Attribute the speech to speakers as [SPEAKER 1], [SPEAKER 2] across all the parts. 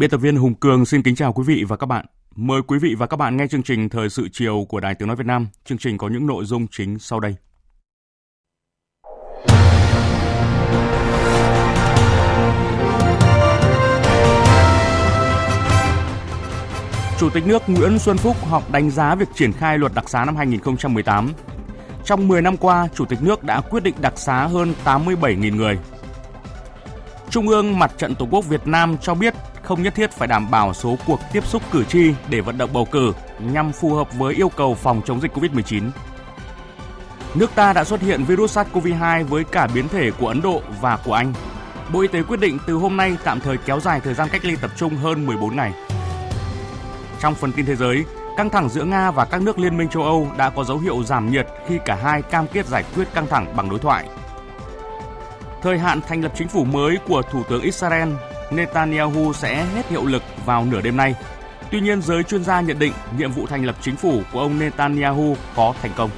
[SPEAKER 1] Biên tập viên Hùng Cường xin kính chào quý vị và các bạn. Mời quý vị và các bạn nghe chương trình Thời sự chiều của Đài Tiếng Nói Việt Nam. Chương trình có những nội dung chính sau đây. Chủ tịch nước Nguyễn Xuân Phúc họp đánh giá việc triển khai luật đặc xá năm 2018. Trong 10 năm qua, Chủ tịch nước đã quyết định đặc xá hơn 87.000 người. Trung ương Mặt trận Tổ quốc Việt Nam cho biết không nhất thiết phải đảm bảo số cuộc tiếp xúc cử tri để vận động bầu cử nhằm phù hợp với yêu cầu phòng chống dịch COVID-19. Nước ta đã xuất hiện virus SARS-CoV-2 với cả biến thể của Ấn Độ và của Anh. Bộ Y tế quyết định từ hôm nay tạm thời kéo dài thời gian cách ly tập trung hơn 14 ngày. Trong phần tin thế giới, căng thẳng giữa Nga và các nước Liên minh châu Âu đã có dấu hiệu giảm nhiệt khi cả hai cam kết giải quyết căng thẳng bằng đối thoại. Thời hạn thành lập chính phủ mới của Thủ tướng Israel Netanyahu sẽ hết hiệu lực vào nửa đêm nay. Tuy nhiên, giới chuyên gia nhận định nhiệm vụ thành lập chính phủ của ông Netanyahu có thành công.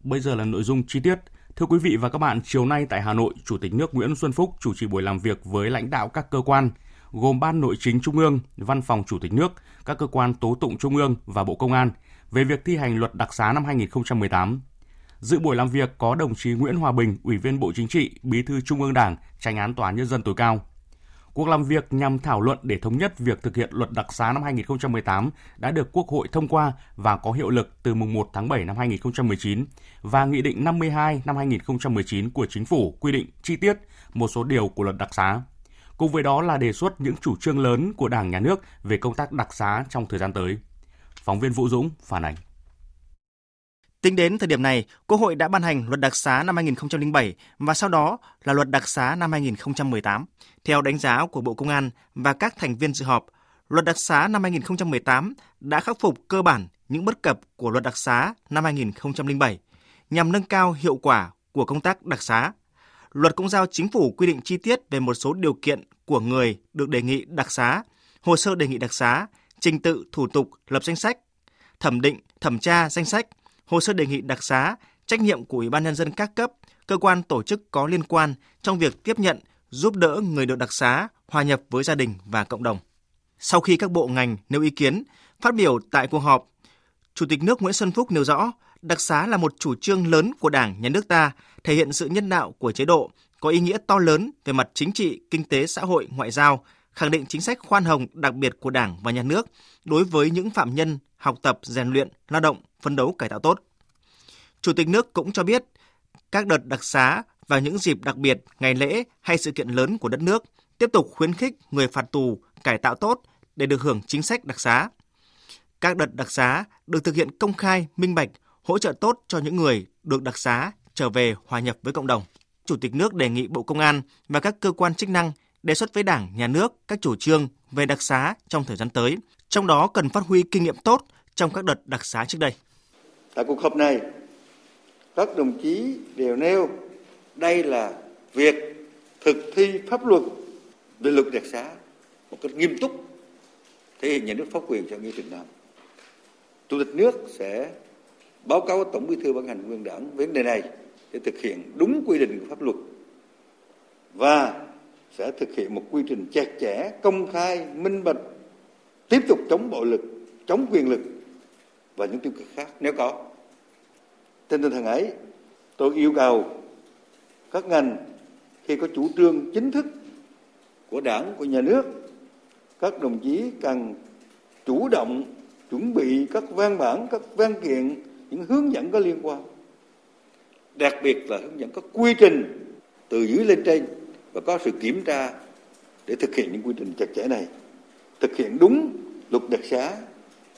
[SPEAKER 1] Bây giờ là nội dung chi tiết. Thưa quý vị và các bạn, chiều nay tại Hà Nội, Chủ tịch nước Nguyễn Xuân Phúc chủ trì buổi làm việc với lãnh đạo các cơ quan, gồm Ban Nội chính Trung ương, Văn phòng Chủ tịch nước, các cơ quan tố tụng Trung ương và Bộ Công an về việc thi hành luật đặc xá năm 2018. Dự buổi làm việc có đồng chí Nguyễn Hòa Bình, Ủy viên Bộ Chính trị, Bí thư Trung ương Đảng, Tranh án Tòa nhân dân tối cao. Cuộc làm việc nhằm thảo luận để thống nhất việc thực hiện luật đặc xá năm 2018 đã được Quốc hội thông qua và có hiệu lực từ mùng 1 tháng 7 năm 2019 và Nghị định 52 năm 2019 của Chính phủ quy định chi tiết một số điều của luật đặc xá. Cùng với đó là đề xuất những chủ trương lớn của Đảng, Nhà nước về công tác đặc xá trong thời gian tới. Phóng viên Vũ Dũng phản ánh.
[SPEAKER 2] Tính đến thời điểm này, Quốc hội đã ban hành luật đặc xá năm 2007 và sau đó là luật đặc xá năm 2018. Theo đánh giá của Bộ Công an và các thành viên dự họp, luật đặc xá năm 2018 đã khắc phục cơ bản những bất cập của luật đặc xá năm 2007 nhằm nâng cao hiệu quả của công tác đặc xá. Luật cũng giao chính phủ quy định chi tiết về một số điều kiện của người được đề nghị đặc xá, hồ sơ đề nghị đặc xá, trình tự thủ tục lập danh sách, thẩm định, thẩm tra danh sách, hồ sơ đề nghị đặc xá, trách nhiệm của Ủy ban nhân dân các cấp, cơ quan tổ chức có liên quan trong việc tiếp nhận, giúp đỡ người được đặc xá hòa nhập với gia đình và cộng đồng. Sau khi các bộ ngành nêu ý kiến, phát biểu tại cuộc họp, Chủ tịch nước Nguyễn Xuân Phúc nêu rõ, đặc xá là một chủ trương lớn của Đảng, Nhà nước ta, thể hiện sự nhân đạo của chế độ, có ý nghĩa to lớn về mặt chính trị, kinh tế, xã hội, ngoại giao, khẳng định chính sách khoan hồng đặc biệt của Đảng và Nhà nước đối với những phạm nhân học tập, rèn luyện, lao động, phấn đấu cải tạo tốt. Chủ tịch nước cũng cho biết, các đợt đặc xá vào những dịp đặc biệt, ngày lễ hay sự kiện lớn của đất nước tiếp tục khuyến khích người phạt tù cải tạo tốt để được hưởng chính sách đặc xá. Các đợt đặc xá được thực hiện công khai, minh bạch, hỗ trợ tốt cho những người được đặc xá trở về hòa nhập với cộng đồng. Chủ tịch nước đề nghị Bộ Công an và các cơ quan chức năng đề xuất với Đảng, Nhà nước các chủ trương về đặc xá trong thời gian tới, trong đó cần phát huy kinh nghiệm tốt trong các đợt đặc xá trước đây.
[SPEAKER 3] Tại cuộc họp này, các đồng chí đều nêu đây là việc thực thi pháp luật về luật đặc xá một cách nghiêm túc thể hiện nhà nước pháp quyền cho nghĩa Việt Nam. Chủ tịch nước sẽ báo cáo Tổng Bí thư ban hành nguyên đảng vấn đề này để thực hiện đúng quy định của pháp luật và sẽ thực hiện một quy trình chặt chẽ, công khai, minh bạch, tiếp tục chống bạo lực, chống quyền lực và những tiêu cực khác nếu có. Trên tinh thần ấy, tôi yêu cầu các ngành khi có chủ trương chính thức của đảng, của nhà nước, các đồng chí cần chủ động chuẩn bị các văn bản, các văn kiện, những hướng dẫn có liên quan. Đặc biệt là hướng dẫn các quy trình từ dưới lên trên và có sự kiểm tra để thực hiện những quy trình chặt chẽ này. Thực hiện đúng luật đặc xá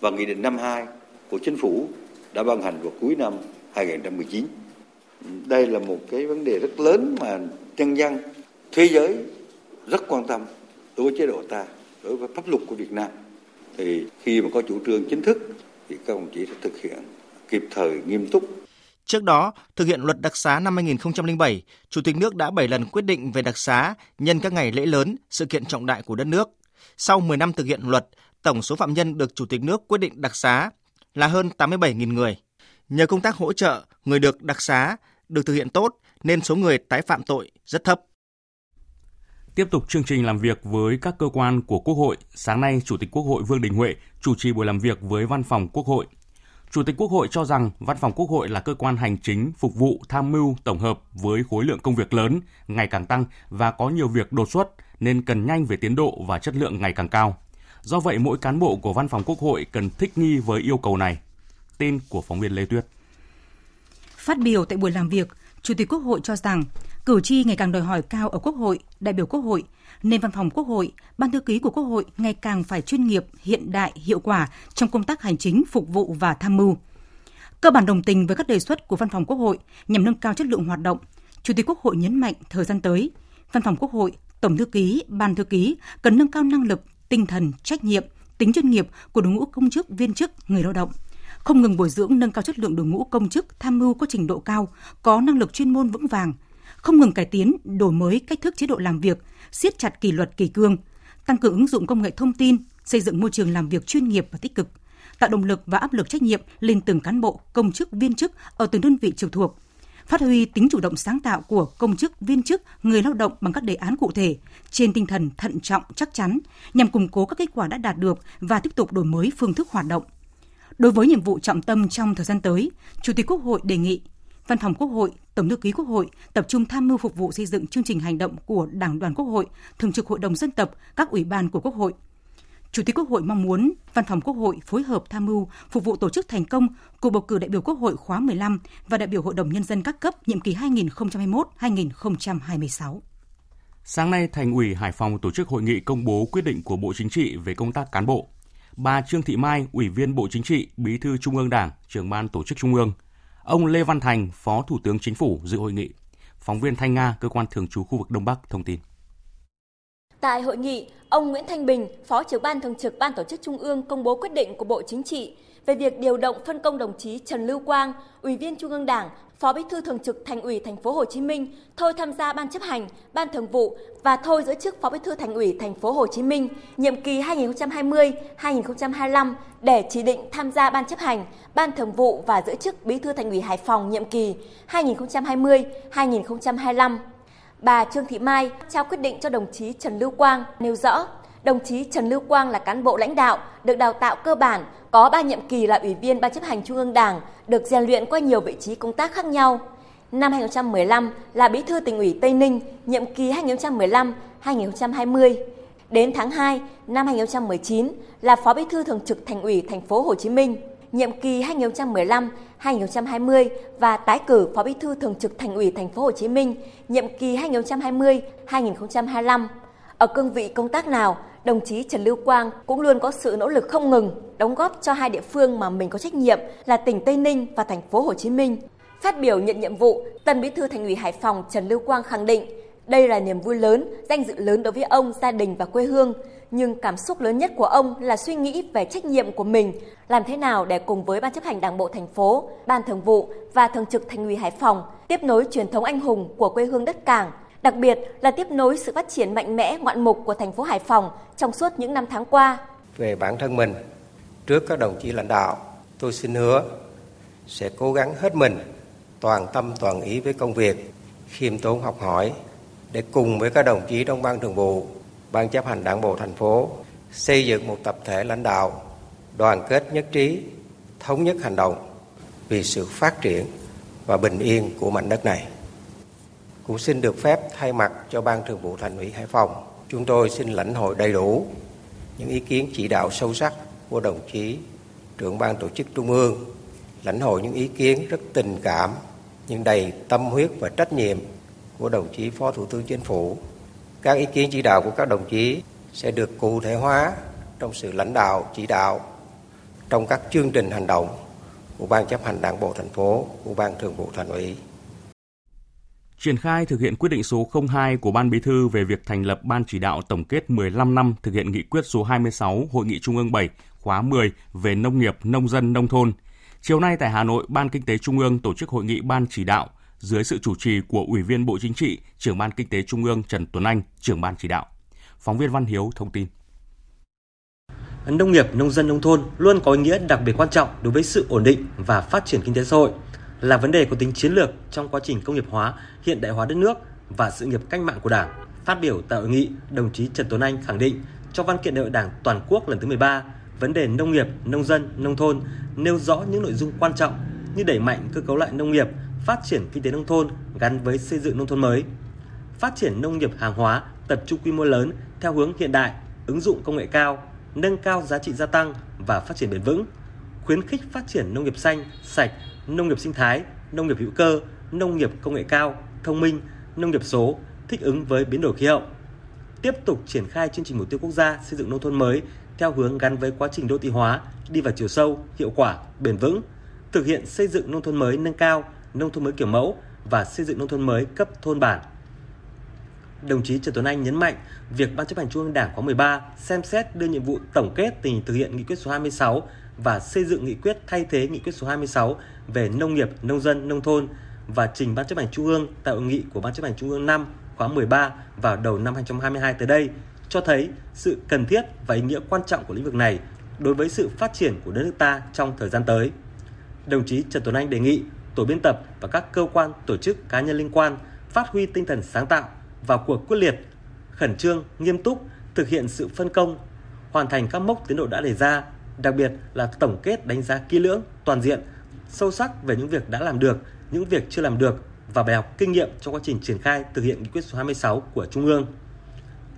[SPEAKER 3] và Nghị định 52 của Chính phủ đã ban hành vào cuối năm 2019. Đây là một cái vấn đề rất lớn mà nhân dân thế giới rất quan tâm đối với chế độ ta, đối với pháp luật của Việt Nam. Thì khi mà có chủ trương chính thức thì các đồng chí sẽ thực hiện kịp thời, nghiêm túc.
[SPEAKER 2] Trước đó, thực hiện luật đặc xá năm 2007, Chủ tịch nước đã 7 lần quyết định về đặc xá nhân các ngày lễ lớn, sự kiện trọng đại của đất nước. Sau 10 năm thực hiện luật, tổng số phạm nhân được Chủ tịch nước quyết định đặc xá là hơn 87.000 người. Nhờ công tác hỗ trợ người được đặc xá được thực hiện tốt nên số người tái phạm tội rất thấp.
[SPEAKER 1] Tiếp tục chương trình làm việc với các cơ quan của Quốc hội, sáng nay Chủ tịch Quốc hội Vương Đình Huệ chủ trì buổi làm việc với Văn phòng Quốc hội. Chủ tịch Quốc hội cho rằng Văn phòng Quốc hội là cơ quan hành chính phục vụ tham mưu tổng hợp với khối lượng công việc lớn ngày càng tăng và có nhiều việc đột xuất nên cần nhanh về tiến độ và chất lượng ngày càng cao. Do vậy, mỗi cán bộ của Văn phòng Quốc hội cần thích nghi với yêu cầu này. Tin của phóng viên Lê Tuyết.
[SPEAKER 4] Phát biểu tại buổi làm việc, Chủ tịch Quốc hội cho rằng cử tri ngày càng đòi hỏi cao ở Quốc hội, đại biểu Quốc hội, nên văn phòng Quốc hội, ban thư ký của Quốc hội ngày càng phải chuyên nghiệp, hiện đại, hiệu quả trong công tác hành chính, phục vụ và tham mưu. Cơ bản đồng tình với các đề xuất của văn phòng Quốc hội nhằm nâng cao chất lượng hoạt động. Chủ tịch Quốc hội nhấn mạnh thời gian tới, văn phòng Quốc hội, tổng thư ký, ban thư ký cần nâng cao năng lực, tinh thần, trách nhiệm, tính chuyên nghiệp của đội ngũ công chức, viên chức, người lao động không ngừng bồi dưỡng nâng cao chất lượng đội ngũ công chức tham mưu có trình độ cao, có năng lực chuyên môn vững vàng, không ngừng cải tiến, đổi mới cách thức chế độ làm việc, siết chặt kỷ luật kỷ cương, tăng cường ứng dụng công nghệ thông tin, xây dựng môi trường làm việc chuyên nghiệp và tích cực, tạo động lực và áp lực trách nhiệm lên từng cán bộ, công chức, viên chức ở từng đơn vị trực thuộc, phát huy tính chủ động sáng tạo của công chức, viên chức, người lao động bằng các đề án cụ thể trên tinh thần thận trọng, chắc chắn nhằm củng cố các kết quả đã đạt được và tiếp tục đổi mới phương thức hoạt động. Đối với nhiệm vụ trọng tâm trong thời gian tới, Chủ tịch Quốc hội đề nghị Văn phòng Quốc hội, Tổng thư ký Quốc hội tập trung tham mưu phục vụ xây dựng chương trình hành động của Đảng đoàn Quốc hội, Thường trực Hội đồng dân tộc, các ủy ban của Quốc hội. Chủ tịch Quốc hội mong muốn Văn phòng Quốc hội phối hợp tham mưu phục vụ tổ chức thành công cuộc bầu cử đại biểu Quốc hội khóa 15 và đại biểu Hội đồng Nhân dân các cấp nhiệm kỳ 2021-2026.
[SPEAKER 1] Sáng nay, Thành ủy Hải Phòng tổ chức hội nghị công bố quyết định của Bộ Chính trị về công tác cán bộ bà Trương Thị Mai, Ủy viên Bộ Chính trị, Bí thư Trung ương Đảng, trưởng ban tổ chức Trung ương, ông Lê Văn Thành, Phó Thủ tướng Chính phủ dự hội nghị. Phóng viên Thanh Nga, cơ quan thường trú khu vực Đông Bắc thông tin.
[SPEAKER 5] Tại hội nghị, ông Nguyễn Thanh Bình, Phó trưởng ban thường trực Ban tổ chức Trung ương công bố quyết định của Bộ Chính trị về việc điều động phân công đồng chí Trần Lưu Quang, Ủy viên Trung ương Đảng, Phó Bí thư Thường trực Thành ủy Thành phố Hồ Chí Minh thôi tham gia ban chấp hành, ban thường vụ và thôi giữ chức Phó Bí thư Thành ủy Thành phố Hồ Chí Minh nhiệm kỳ 2020-2025 để chỉ định tham gia ban chấp hành, ban thường vụ và giữ chức Bí thư Thành ủy Hải Phòng nhiệm kỳ 2020-2025. Bà Trương Thị Mai trao quyết định cho đồng chí Trần Lưu Quang nêu rõ đồng chí Trần Lưu Quang là cán bộ lãnh đạo, được đào tạo cơ bản, có 3 nhiệm kỳ là ủy viên Ban chấp hành Trung ương Đảng, được rèn luyện qua nhiều vị trí công tác khác nhau. Năm 2015 là bí thư tỉnh ủy Tây Ninh, nhiệm kỳ 2015-2020. Đến tháng 2 năm 2019 là phó bí thư thường trực thành ủy thành phố Hồ Chí Minh, nhiệm kỳ 2015-2020 và tái cử phó bí thư thường trực thành ủy thành phố Hồ Chí Minh, nhiệm kỳ 2020-2025. Ở cương vị công tác nào, đồng chí Trần Lưu Quang cũng luôn có sự nỗ lực không ngừng đóng góp cho hai địa phương mà mình có trách nhiệm là tỉnh Tây Ninh và thành phố Hồ Chí Minh. Phát biểu nhận nhiệm vụ, Tân Bí thư Thành ủy Hải Phòng Trần Lưu Quang khẳng định đây là niềm vui lớn, danh dự lớn đối với ông, gia đình và quê hương. Nhưng cảm xúc lớn nhất của ông là suy nghĩ về trách nhiệm của mình, làm thế nào để cùng với Ban chấp hành Đảng bộ thành phố, Ban thường vụ và Thường trực Thành ủy Hải Phòng tiếp nối truyền thống anh hùng của quê hương đất Cảng, đặc biệt là tiếp nối sự phát triển mạnh mẽ ngoạn mục của thành phố Hải Phòng trong suốt những năm tháng qua.
[SPEAKER 6] Về bản thân mình, trước các đồng chí lãnh đạo, tôi xin hứa sẽ cố gắng hết mình, toàn tâm toàn ý với công việc, khiêm tốn học hỏi để cùng với các đồng chí trong ban thường vụ, ban chấp hành đảng bộ thành phố xây dựng một tập thể lãnh đạo đoàn kết nhất trí, thống nhất hành động vì sự phát triển và bình yên của mảnh đất này cũng xin được phép thay mặt cho Ban Thường vụ Thành ủy Hải Phòng, chúng tôi xin lãnh hội đầy đủ những ý kiến chỉ đạo sâu sắc của đồng chí trưởng ban tổ chức trung ương lãnh hội những ý kiến rất tình cảm nhưng đầy tâm huyết và trách nhiệm của đồng chí Phó Thủ tướng Chính phủ. Các ý kiến chỉ đạo của các đồng chí sẽ được cụ thể hóa trong sự lãnh đạo chỉ đạo trong các chương trình hành động của Ban chấp hành Đảng bộ thành phố, của Ban thường vụ thành ủy.
[SPEAKER 1] Triển khai thực hiện quyết định số 02 của Ban Bí thư về việc thành lập Ban chỉ đạo tổng kết 15 năm thực hiện nghị quyết số 26 Hội nghị Trung ương 7 khóa 10 về nông nghiệp, nông dân, nông thôn. Chiều nay tại Hà Nội, Ban Kinh tế Trung ương tổ chức hội nghị Ban chỉ đạo dưới sự chủ trì của Ủy viên Bộ Chính trị, trưởng Ban Kinh tế Trung ương Trần Tuấn Anh, trưởng Ban chỉ đạo. Phóng viên Văn Hiếu thông tin.
[SPEAKER 7] Nông nghiệp, nông dân, nông thôn luôn có ý nghĩa đặc biệt quan trọng đối với sự ổn định và phát triển kinh tế xã hội, là vấn đề có tính chiến lược trong quá trình công nghiệp hóa, hiện đại hóa đất nước và sự nghiệp cách mạng của Đảng. Phát biểu tại hội nghị, đồng chí Trần Tuấn Anh khẳng định trong văn kiện đại hội Đảng toàn quốc lần thứ 13, vấn đề nông nghiệp, nông dân, nông thôn nêu rõ những nội dung quan trọng như đẩy mạnh cơ cấu lại nông nghiệp, phát triển kinh tế nông thôn gắn với xây dựng nông thôn mới, phát triển nông nghiệp hàng hóa tập trung quy mô lớn theo hướng hiện đại, ứng dụng công nghệ cao, nâng cao giá trị gia tăng và phát triển bền vững, khuyến khích phát triển nông nghiệp xanh, sạch, nông nghiệp sinh thái, nông nghiệp hữu cơ, nông nghiệp công nghệ cao, thông minh, nông nghiệp số, thích ứng với biến đổi khí hậu. Tiếp tục triển khai chương trình mục tiêu quốc gia xây dựng nông thôn mới theo hướng gắn với quá trình đô thị hóa, đi vào chiều sâu, hiệu quả, bền vững, thực hiện xây dựng nông thôn mới nâng cao, nông thôn mới kiểu mẫu và xây dựng nông thôn mới cấp thôn bản. Đồng chí Trần Tuấn Anh nhấn mạnh việc Ban chấp hành Trung ương Đảng khóa 13 xem xét đưa nhiệm vụ tổng kết tình thực hiện nghị quyết số 26 và xây dựng nghị quyết thay thế nghị quyết số 26 về nông nghiệp, nông dân, nông thôn và trình Ban chấp hành Trung ương tại hội nghị của Ban chấp hành Trung ương 5 khóa 13 vào đầu năm 2022 tới đây cho thấy sự cần thiết và ý nghĩa quan trọng của lĩnh vực này đối với sự phát triển của đất nước ta trong thời gian tới. Đồng chí Trần Tuấn Anh đề nghị tổ biên tập và các cơ quan, tổ chức, cá nhân liên quan phát huy tinh thần sáng tạo, vào cuộc quyết liệt, khẩn trương, nghiêm túc thực hiện sự phân công, hoàn thành các mốc tiến độ đã đề ra, đặc biệt là tổng kết đánh giá kỹ lưỡng, toàn diện, sâu sắc về những việc đã làm được, những việc chưa làm được và bài học kinh nghiệm trong quá trình triển khai thực hiện nghị quyết số 26 của Trung ương.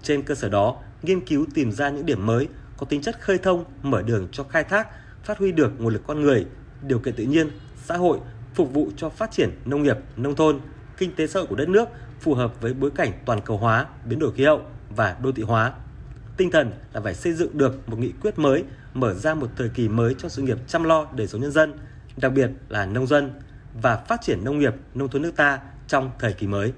[SPEAKER 7] Trên cơ sở đó, nghiên cứu tìm ra những điểm mới có tính chất khơi thông, mở đường cho khai thác, phát huy được nguồn lực con người, điều kiện tự nhiên, xã hội phục vụ cho phát triển nông nghiệp, nông thôn, kinh tế xã hội của đất nước phù hợp với bối cảnh toàn cầu hóa, biến đổi khí hậu và đô thị hóa. Tinh thần là phải xây dựng được một nghị quyết mới, mở ra một thời kỳ mới cho sự nghiệp chăm lo đời sống nhân dân, đặc biệt là nông dân và phát triển nông nghiệp, nông thôn nước ta trong thời kỳ mới.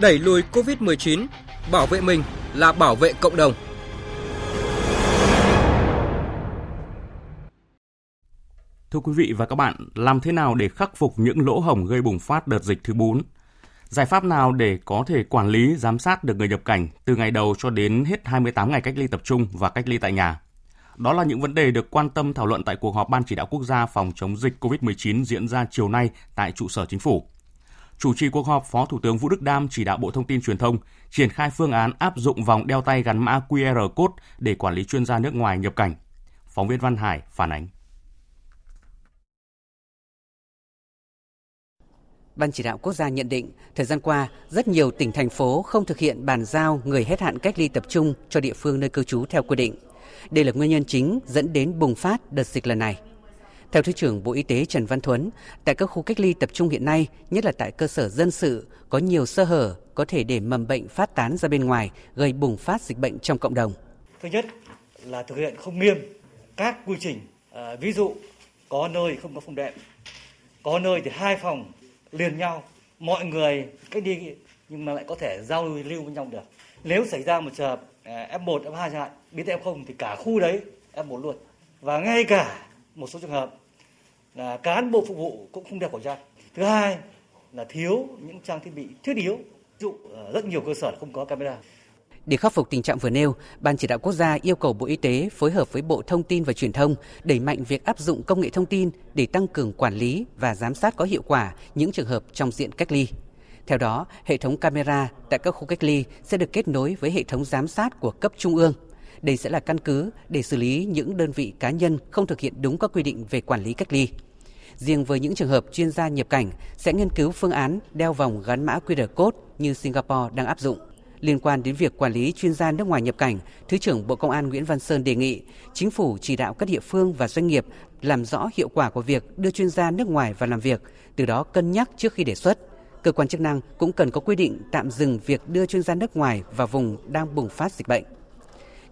[SPEAKER 8] Đẩy lùi Covid-19, bảo vệ mình là bảo vệ cộng đồng.
[SPEAKER 1] Thưa quý vị và các bạn, làm thế nào để khắc phục những lỗ hổng gây bùng phát đợt dịch thứ 4? Giải pháp nào để có thể quản lý, giám sát được người nhập cảnh từ ngày đầu cho đến hết 28 ngày cách ly tập trung và cách ly tại nhà? Đó là những vấn đề được quan tâm thảo luận tại cuộc họp Ban chỉ đạo quốc gia phòng chống dịch COVID-19 diễn ra chiều nay tại trụ sở chính phủ. Chủ trì cuộc họp, Phó Thủ tướng Vũ Đức Đam chỉ đạo Bộ Thông tin Truyền thông triển khai phương án áp dụng vòng đeo tay gắn mã QR code để quản lý chuyên gia nước ngoài nhập cảnh. Phóng viên Văn Hải phản ánh.
[SPEAKER 9] Ban chỉ đạo quốc gia nhận định, thời gian qua, rất nhiều tỉnh thành phố không thực hiện bàn giao người hết hạn cách ly tập trung cho địa phương nơi cư trú theo quy định. Đây là nguyên nhân chính dẫn đến bùng phát đợt dịch lần này. Theo Thứ trưởng Bộ Y tế Trần Văn Thuấn, tại các khu cách ly tập trung hiện nay, nhất là tại cơ sở dân sự, có nhiều sơ hở có thể để mầm bệnh phát tán ra bên ngoài, gây bùng phát dịch bệnh trong cộng đồng.
[SPEAKER 10] Thứ nhất là thực hiện không nghiêm các quy trình, à, ví dụ có nơi không có phòng đệm, có nơi thì hai phòng liền nhau, mọi người cách đi nhưng mà lại có thể giao lưu với nhau được. Nếu xảy ra một trường hợp à, F1, F2 chẳng hạn, biến thành F0 thì cả khu đấy F1 luôn. Và ngay cả một số trường hợp là cán bộ phục vụ cũng không đeo khẩu trang. Thứ hai là thiếu những trang thiết bị thiết yếu. Ví dụ ờ, rất nhiều cơ sở không có camera.
[SPEAKER 9] Để khắc phục tình trạng vừa nêu, Ban chỉ đạo quốc gia yêu cầu Bộ Y tế phối hợp với Bộ Thông tin và Truyền thông đẩy mạnh việc áp dụng công nghệ thông tin để tăng cường quản lý và giám sát có hiệu quả những trường hợp trong diện cách ly. Theo đó, hệ thống camera tại các khu cách ly sẽ được kết nối với hệ thống giám sát của cấp trung ương. Đây sẽ là căn cứ để xử lý những đơn vị cá nhân không thực hiện đúng các quy định về quản lý cách ly. Riêng với những trường hợp chuyên gia nhập cảnh sẽ nghiên cứu phương án đeo vòng gắn mã QR code như Singapore đang áp dụng. Liên quan đến việc quản lý chuyên gia nước ngoài nhập cảnh, Thứ trưởng Bộ Công an Nguyễn Văn Sơn đề nghị chính phủ chỉ đạo các địa phương và doanh nghiệp làm rõ hiệu quả của việc đưa chuyên gia nước ngoài vào làm việc, từ đó cân nhắc trước khi đề xuất. Cơ quan chức năng cũng cần có quy định tạm dừng việc đưa chuyên gia nước ngoài vào vùng đang bùng phát dịch bệnh.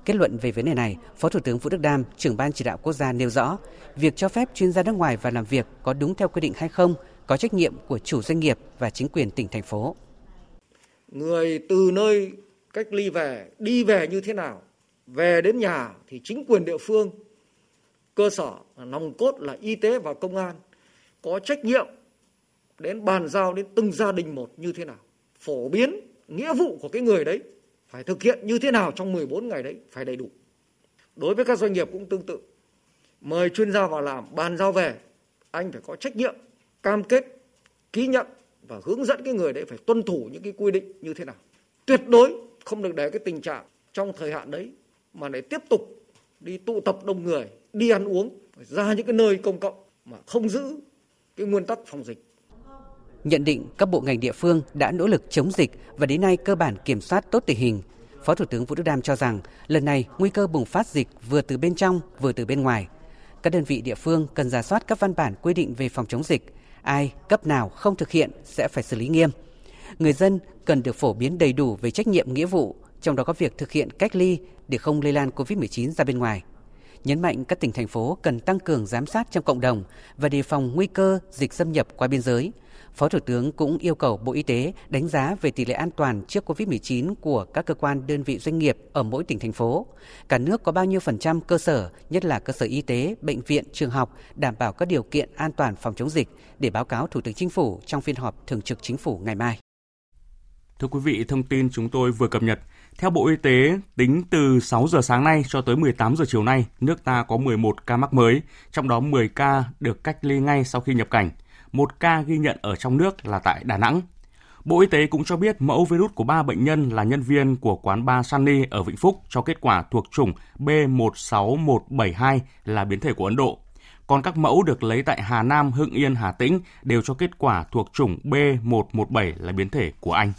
[SPEAKER 9] Kết luận về vấn đề này, Phó Thủ tướng Vũ Đức Đam, trưởng ban chỉ đạo quốc gia nêu rõ, việc cho phép chuyên gia nước ngoài vào làm việc có đúng theo quy định hay không, có trách nhiệm của chủ doanh nghiệp và chính quyền tỉnh thành phố.
[SPEAKER 11] Người từ nơi cách ly về, đi về như thế nào? Về đến nhà thì chính quyền địa phương, cơ sở, nòng cốt là y tế và công an có trách nhiệm đến bàn giao đến từng gia đình một như thế nào. Phổ biến nghĩa vụ của cái người đấy phải thực hiện như thế nào trong 14 ngày đấy phải đầy đủ. Đối với các doanh nghiệp cũng tương tự. Mời chuyên gia vào làm, bàn giao về, anh phải có trách nhiệm, cam kết, ký nhận và hướng dẫn cái người đấy phải tuân thủ những cái quy định như thế nào. Tuyệt đối không được để cái tình trạng trong thời hạn đấy mà lại tiếp tục đi tụ tập đông người, đi ăn uống, ra những cái nơi công cộng mà không giữ cái nguyên tắc phòng dịch
[SPEAKER 9] nhận định các bộ ngành địa phương đã nỗ lực chống dịch và đến nay cơ bản kiểm soát tốt tình hình. Phó Thủ tướng Vũ Đức Đam cho rằng lần này nguy cơ bùng phát dịch vừa từ bên trong vừa từ bên ngoài. Các đơn vị địa phương cần giả soát các văn bản quy định về phòng chống dịch. Ai, cấp nào không thực hiện sẽ phải xử lý nghiêm. Người dân cần được phổ biến đầy đủ về trách nhiệm nghĩa vụ, trong đó có việc thực hiện cách ly để không lây lan COVID-19 ra bên ngoài nhấn mạnh các tỉnh thành phố cần tăng cường giám sát trong cộng đồng và đề phòng nguy cơ dịch xâm nhập qua biên giới, Phó Thủ tướng cũng yêu cầu Bộ Y tế đánh giá về tỷ lệ an toàn trước COVID-19 của các cơ quan đơn vị doanh nghiệp ở mỗi tỉnh thành phố. Cả nước có bao nhiêu phần trăm cơ sở, nhất là cơ sở y tế, bệnh viện, trường học đảm bảo các điều kiện an toàn phòng chống dịch để báo cáo Thủ tướng Chính phủ trong phiên họp thường trực Chính phủ ngày mai.
[SPEAKER 1] Thưa quý vị, thông tin chúng tôi vừa cập nhật. Theo Bộ Y tế, tính từ 6 giờ sáng nay cho tới 18 giờ chiều nay, nước ta có 11 ca mắc mới, trong đó 10 ca được cách ly ngay sau khi nhập cảnh một ca ghi nhận ở trong nước là tại Đà Nẵng. Bộ Y tế cũng cho biết mẫu virus của ba bệnh nhân là nhân viên của quán bar Sunny ở Vĩnh Phúc cho kết quả thuộc chủng B16172 là biến thể của Ấn Độ. Còn các mẫu được lấy tại Hà Nam, Hưng Yên, Hà Tĩnh đều cho kết quả thuộc chủng B117 là biến thể của Anh.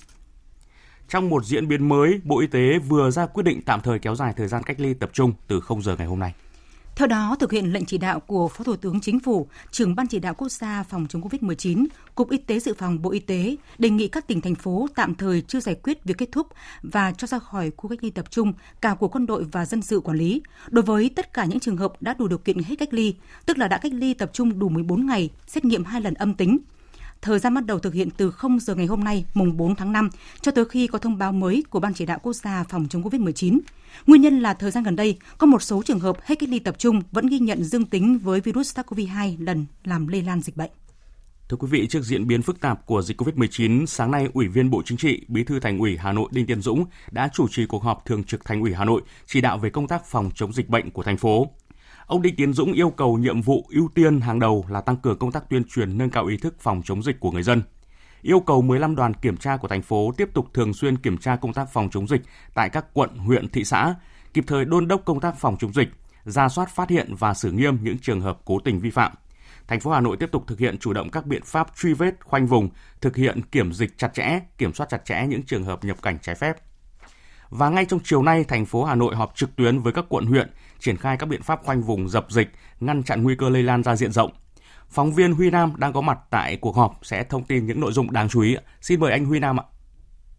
[SPEAKER 1] Trong một diễn biến mới, Bộ Y tế vừa ra quyết định tạm thời kéo dài thời gian cách ly tập trung từ 0 giờ ngày hôm nay.
[SPEAKER 4] Theo đó, thực hiện lệnh chỉ đạo của Phó Thủ tướng Chính phủ, trưởng Ban chỉ đạo quốc gia phòng chống COVID-19, Cục Y tế Dự phòng Bộ Y tế đề nghị các tỉnh thành phố tạm thời chưa giải quyết việc kết thúc và cho ra khỏi khu cách ly tập trung cả của quân đội và dân sự quản lý. Đối với tất cả những trường hợp đã đủ điều kiện hết cách ly, tức là đã cách ly tập trung đủ 14 ngày, xét nghiệm hai lần âm tính Thời gian bắt đầu thực hiện từ 0 giờ ngày hôm nay, mùng 4 tháng 5, cho tới khi có thông báo mới của Ban chỉ đạo quốc gia phòng chống COVID-19. Nguyên nhân là thời gian gần đây, có một số trường hợp hết cách ly tập trung vẫn ghi nhận dương tính với virus SARS-CoV-2 lần làm lây lan dịch bệnh.
[SPEAKER 1] Thưa quý vị, trước diễn biến phức tạp của dịch COVID-19, sáng nay, Ủy viên Bộ Chính trị, Bí thư Thành ủy Hà Nội Đinh Tiến Dũng đã chủ trì cuộc họp thường trực Thành ủy Hà Nội chỉ đạo về công tác phòng chống dịch bệnh của thành phố. Ông Đinh Tiến Dũng yêu cầu nhiệm vụ ưu tiên hàng đầu là tăng cường công tác tuyên truyền nâng cao ý thức phòng chống dịch của người dân. Yêu cầu 15 đoàn kiểm tra của thành phố tiếp tục thường xuyên kiểm tra công tác phòng chống dịch tại các quận, huyện, thị xã, kịp thời đôn đốc công tác phòng chống dịch, ra soát phát hiện và xử nghiêm những trường hợp cố tình vi phạm. Thành phố Hà Nội tiếp tục thực hiện chủ động các biện pháp truy vết, khoanh vùng, thực hiện kiểm dịch chặt chẽ, kiểm soát chặt chẽ những trường hợp nhập cảnh trái phép. Và ngay trong chiều nay, thành phố Hà Nội họp trực tuyến với các quận huyện triển khai các biện pháp khoanh vùng dập dịch, ngăn chặn nguy cơ lây lan ra diện rộng. Phóng viên Huy Nam đang có mặt tại cuộc họp sẽ thông tin những nội dung đáng chú ý. Xin mời anh Huy Nam ạ.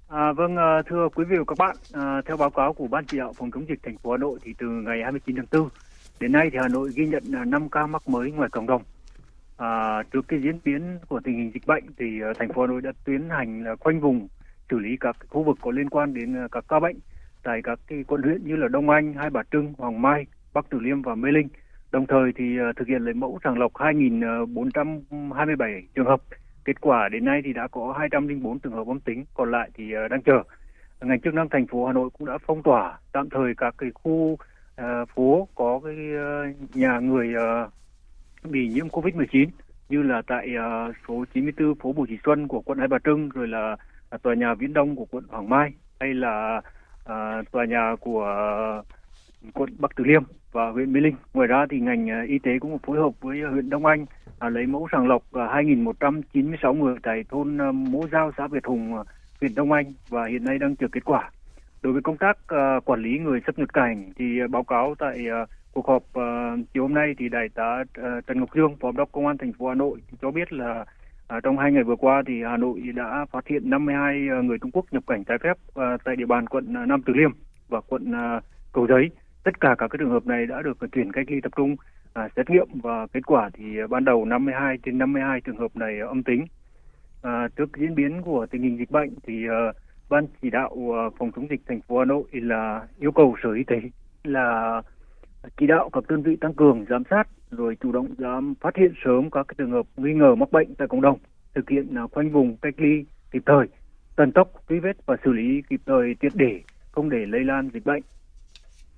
[SPEAKER 12] À, vâng, à, thưa quý vị và các bạn, à, theo báo cáo của Ban chỉ đạo phòng chống dịch thành phố Hà Nội thì từ ngày 29 tháng 4 đến nay thì Hà Nội ghi nhận à, 5 ca mắc mới ngoài cộng đồng. À, trước cái diễn biến của tình hình dịch bệnh thì à, thành phố Hà Nội đã tiến hành là khoanh vùng xử lý các khu vực có liên quan đến ờ, các ca bệnh tại các cái quận huyện như là Đông Anh, Hai Bà Trưng, Hoàng Mai, Bắc Từ Liêm và Mê Linh. Đồng thời thì ờ, thực hiện lấy mẫu sàng lọc 2.427 trường hợp. Kết quả đến nay thì đã có 204 trường hợp âm tính, còn lại thì ờ, đang chờ. Ngành chức năng thành phố Hà Nội cũng đã phong tỏa tạm thời các cái khu uh, phố có cái uh, nhà người uh, bị nhiễm Covid-19 như là tại uh, số 94 phố Bùi Thị Xuân của quận Hai Bà Trưng rồi là À, tòa nhà Viễn Đông của quận Hoàng Mai hay là uh, tòa nhà của quận Bắc Từ Liêm và huyện Mê Linh. Ngoài ra thì ngành à, y tế cũng phối hợp với huyện Đông Anh à, lấy mẫu sàng lọc 2.196 người tại thôn Mố Giao, xã Việt Hùng, huyện Đông Anh và hiện nay đang chờ kết quả. Đối với công tác à, quản lý người xuất nhập cảnh thì báo cáo tại à, cuộc họp à, chiều hôm nay thì đại tá à, Trần Ngọc Dương, phó giám đốc công an thành phố Hà Nội cho biết là À, trong hai ngày vừa qua thì Hà Nội đã phát hiện 52 ờ, người Trung Quốc nhập cảnh trái phép à, tại địa bàn quận ờ, Nam Từ Liêm và quận à, Cầu Giấy. Tất cả các trường hợp này đã được chuyển cách ly tập trung à, xét nghiệm và kết quả thì ban đầu 52 trên 52 trường hợp này âm tính. À, trước diễn biến của tình hình dịch bệnh thì à, ban chỉ đạo phòng chống dịch thành phố Hà Nội là yêu cầu sở y tế là chỉ đạo các đơn vị tăng cường giám sát rồi chủ động giám phát hiện sớm các cái trường hợp nghi ngờ mắc bệnh tại cộng đồng, thực hiện à, khoanh vùng cách ly kịp thời tần tốc truy vết và xử lý kịp thời tiết để, không để lây lan dịch bệnh.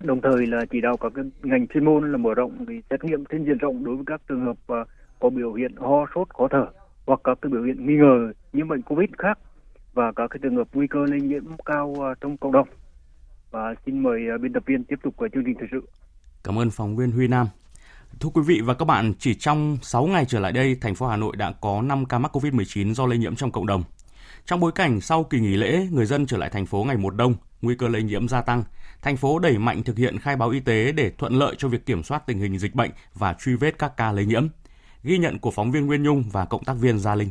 [SPEAKER 12] Đồng thời là chỉ đạo các ngành chuyên môn là mở rộng thì xét nghiệm trên diện rộng đối với các trường hợp à, có biểu hiện ho, sốt, khó thở hoặc các cái biểu hiện nghi ngờ nhiễm bệnh covid khác và các cái trường hợp nguy cơ lây nhiễm cao à, trong cộng đồng. Và xin mời biên tập viên tiếp tục chương trình thời sự
[SPEAKER 1] cảm ơn phóng viên Huy Nam Thưa quý vị và các bạn, chỉ trong 6 ngày trở lại đây, thành phố Hà Nội đã có 5 ca mắc COVID-19 do lây nhiễm trong cộng đồng. Trong bối cảnh sau kỳ nghỉ lễ, người dân trở lại thành phố ngày một đông, nguy cơ lây nhiễm gia tăng, thành phố đẩy mạnh thực hiện khai báo y tế để thuận lợi cho việc kiểm soát tình hình dịch bệnh và truy vết các ca lây nhiễm. Ghi nhận của phóng viên Nguyên Nhung và cộng tác viên Gia Linh.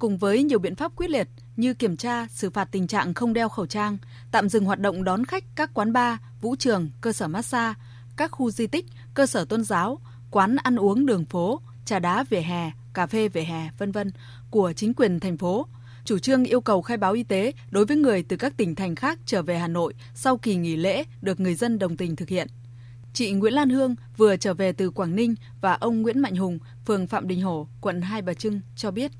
[SPEAKER 13] Cùng với nhiều biện pháp quyết liệt như kiểm tra, xử phạt tình trạng không đeo khẩu trang, tạm dừng hoạt động đón khách các quán bar, vũ trường, cơ sở massage, các khu di tích, cơ sở tôn giáo, quán ăn uống đường phố, trà đá vỉa hè, cà phê vỉa hè, vân vân của chính quyền thành phố – chủ trương yêu cầu khai báo y tế đối với người từ các tỉnh thành khác trở về Hà Nội sau kỳ nghỉ lễ được người dân đồng tình thực hiện. Chị Nguyễn Lan Hương vừa trở về từ Quảng Ninh và ông Nguyễn Mạnh Hùng, phường Phạm Đình Hổ, quận Hai Bà Trưng cho biết.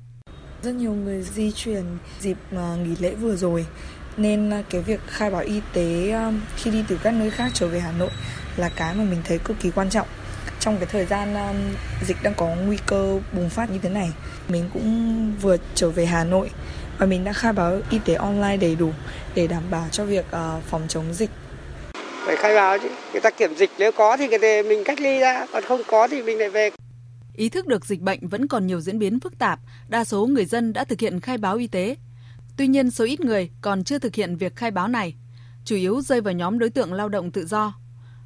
[SPEAKER 14] Rất nhiều người di chuyển dịp à, nghỉ lễ vừa rồi. Nên à, cái việc khai báo y tế à, khi đi từ các nơi khác trở về Hà Nội là cái mà mình thấy cực kỳ quan trọng. Trong cái thời gian dịch đang có nguy cơ bùng phát như thế này, mình cũng vừa trở về Hà Nội và mình đã khai báo y tế online đầy đủ để đảm bảo cho việc phòng chống dịch.
[SPEAKER 15] Phải khai báo chứ. Người ta kiểm dịch nếu có thì người mình cách ly ra, còn không có thì mình lại về.
[SPEAKER 13] Ý thức được dịch bệnh vẫn còn nhiều diễn biến phức tạp, đa số người dân đã thực hiện khai báo y tế. Tuy nhiên, số ít người còn chưa thực hiện việc khai báo này, chủ yếu rơi vào nhóm đối tượng lao động tự do.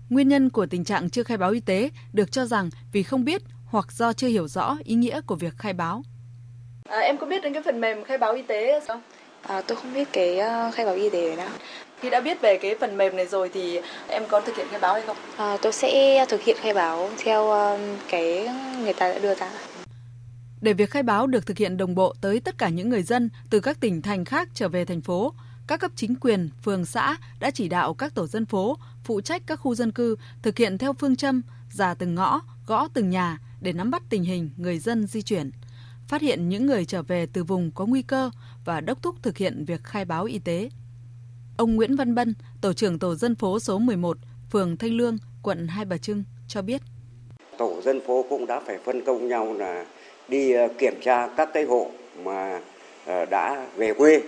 [SPEAKER 13] Nguyên nhân của tình trạng chưa khai báo y tế được cho rằng vì không biết hoặc do chưa hiểu rõ ý nghĩa của việc khai báo.
[SPEAKER 16] À, em có biết đến cái phần mềm khai báo y tế không?
[SPEAKER 14] À, tôi không biết cái uh, khai báo y tế đấy nào.
[SPEAKER 16] Khi đã biết về cái phần mềm này rồi thì em có thực hiện khai báo hay không?
[SPEAKER 14] À, tôi sẽ thực hiện khai báo theo uh, cái người ta đã đưa ra.
[SPEAKER 13] Để việc khai báo được thực hiện đồng bộ tới tất cả những người dân từ các tỉnh thành khác trở về thành phố, các cấp chính quyền, phường xã đã chỉ đạo các tổ dân phố phụ trách các khu dân cư thực hiện theo phương châm giả từng ngõ, gõ từng nhà để nắm bắt tình hình người dân di chuyển, phát hiện những người trở về từ vùng có nguy cơ và đốc thúc thực hiện việc khai báo y tế. Ông Nguyễn Văn Bân, tổ trưởng tổ dân phố số 11, phường Thanh Lương, quận Hai Bà Trưng cho biết.
[SPEAKER 17] Tổ dân phố cũng đã phải phân công nhau là đi ờ, kiểm tra các cái hộ mà ờ, đã về quê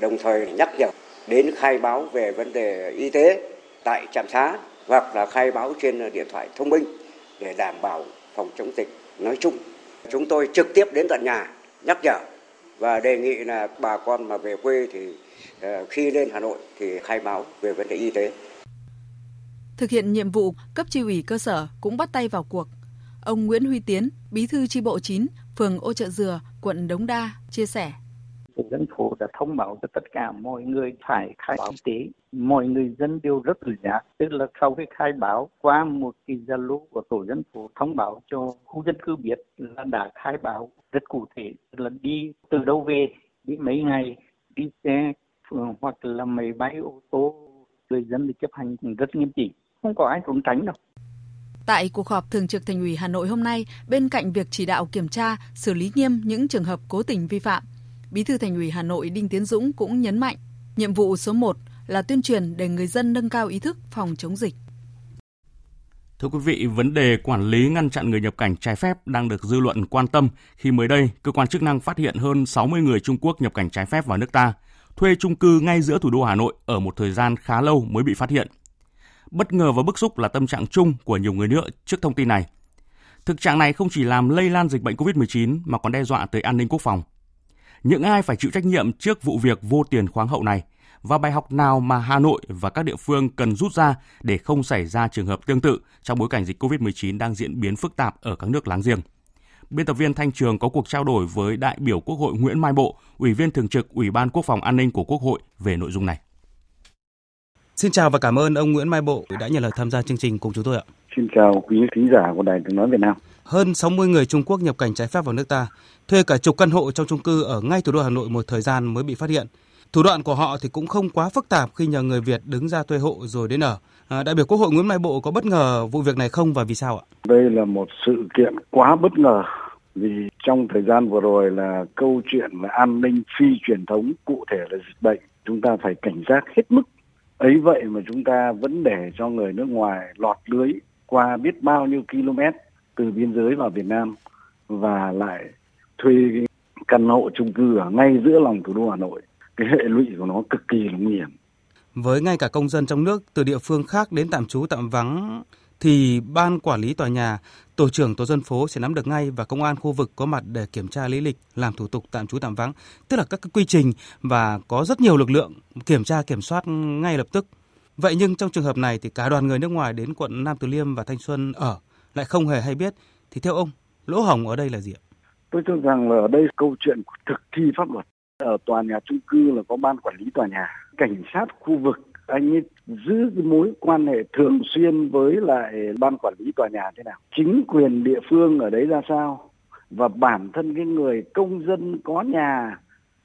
[SPEAKER 17] đồng thời nhắc nhở đến khai báo về vấn đề y tế tại trạm xá hoặc là khai báo trên điện thoại thông minh để đảm bảo phòng chống dịch nói chung. Chúng tôi trực tiếp đến tận nhà nhắc nhở và đề nghị là bà con mà về quê thì ờ, khi lên Hà Nội thì khai báo về vấn đề y tế.
[SPEAKER 13] Thực hiện nhiệm vụ, cấp chi ủy cơ sở cũng bắt tay vào cuộc. Ông Nguyễn Huy Tiến, Bí thư chi bộ 9, phường Ô Chợ Dừa, quận Đống Đa chia sẻ
[SPEAKER 18] dân phố đã thông báo cho tất cả mọi người phải khai báo y tế. Mọi người dân đều rất tự giác. Tức là sau khi khai báo qua một cái zalo của tổ dân phố thông báo cho khu dân cư biết là đã khai báo rất cụ thể. Là đi từ đâu về đi mấy ngày đi xe ừ, hoặc là máy bay ô tô người dân thì chấp hành rất nghiêm chỉnh. Không có ai trốn tránh đâu.
[SPEAKER 13] Tại cuộc họp thường trực Thành ủy Hà Nội hôm nay, bên cạnh việc chỉ đạo kiểm tra, xử lý nghiêm những trường hợp cố tình vi phạm, Bí thư Thành ủy Hà Nội Đinh Tiến Dũng cũng nhấn mạnh, nhiệm vụ số 1 là tuyên truyền để người dân nâng cao ý thức phòng chống dịch.
[SPEAKER 1] Thưa quý vị, vấn đề quản lý ngăn chặn người nhập cảnh trái phép đang được dư luận quan tâm khi mới đây cơ quan chức năng phát hiện hơn 60 người Trung Quốc nhập cảnh trái phép vào nước ta, thuê chung cư ngay giữa thủ đô Hà Nội ở một thời gian khá lâu mới bị phát hiện. Bất ngờ và bức xúc là tâm trạng chung của nhiều người nữa trước thông tin này. Thực trạng này không chỉ làm lây lan dịch bệnh COVID-19 mà còn đe dọa tới an ninh quốc phòng những ai phải chịu trách nhiệm trước vụ việc vô tiền khoáng hậu này và bài học nào mà Hà Nội và các địa phương cần rút ra để không xảy ra trường hợp tương tự trong bối cảnh dịch COVID-19 đang diễn biến phức tạp ở các nước láng giềng. Biên tập viên Thanh Trường có cuộc trao đổi với đại biểu Quốc hội Nguyễn Mai Bộ, Ủy viên thường trực Ủy ban Quốc phòng An ninh của Quốc hội về nội dung này.
[SPEAKER 19] Xin chào và cảm ơn ông Nguyễn Mai Bộ đã nhận lời tham gia chương trình cùng chúng tôi ạ.
[SPEAKER 20] Xin chào quý khán giả của Đài Tiếng Nói Việt Nam.
[SPEAKER 19] Hơn 60 người Trung Quốc nhập cảnh trái phép vào nước ta, thuê cả chục căn hộ trong chung cư ở ngay thủ đô Hà Nội một thời gian mới bị phát hiện. Thủ đoạn của họ thì cũng không quá phức tạp khi nhờ người Việt đứng ra thuê hộ rồi đến ở. À, đại biểu Quốc hội Nguyễn Mai Bộ có bất ngờ vụ việc này không và vì sao ạ?
[SPEAKER 20] Đây là một sự kiện quá bất ngờ vì trong thời gian vừa rồi là câu chuyện là an ninh phi truyền thống cụ thể là dịch bệnh chúng ta phải cảnh giác hết mức ấy vậy mà chúng ta vẫn để cho người nước ngoài lọt lưới qua biết bao nhiêu km từ biên giới vào Việt Nam và lại thuê căn hộ chung cư ở ngay giữa lòng thủ đô Hà Nội cái hệ lụy của nó cực kỳ là nguy hiểm
[SPEAKER 19] với ngay cả công dân trong nước từ địa phương khác đến tạm trú tạm vắng thì ban quản lý tòa nhà, tổ trưởng tổ dân phố sẽ nắm được ngay và công an khu vực có mặt để kiểm tra lý lịch, làm thủ tục tạm trú tạm vắng, tức là các cái quy trình và có rất nhiều lực lượng kiểm tra kiểm soát ngay lập tức. Vậy nhưng trong trường hợp này thì cả đoàn người nước ngoài đến quận Nam Từ Liêm và Thanh Xuân ở lại không hề hay biết thì theo ông, lỗ hổng ở đây là gì ạ?
[SPEAKER 20] Tôi cho rằng là ở đây câu chuyện của thực thi pháp luật. Ở tòa nhà chung cư là có ban quản lý tòa nhà, cảnh sát khu vực anh ấy giữ cái mối quan hệ thường xuyên với lại ban quản lý tòa nhà thế nào chính quyền địa phương ở đấy ra sao và bản thân cái người công dân có nhà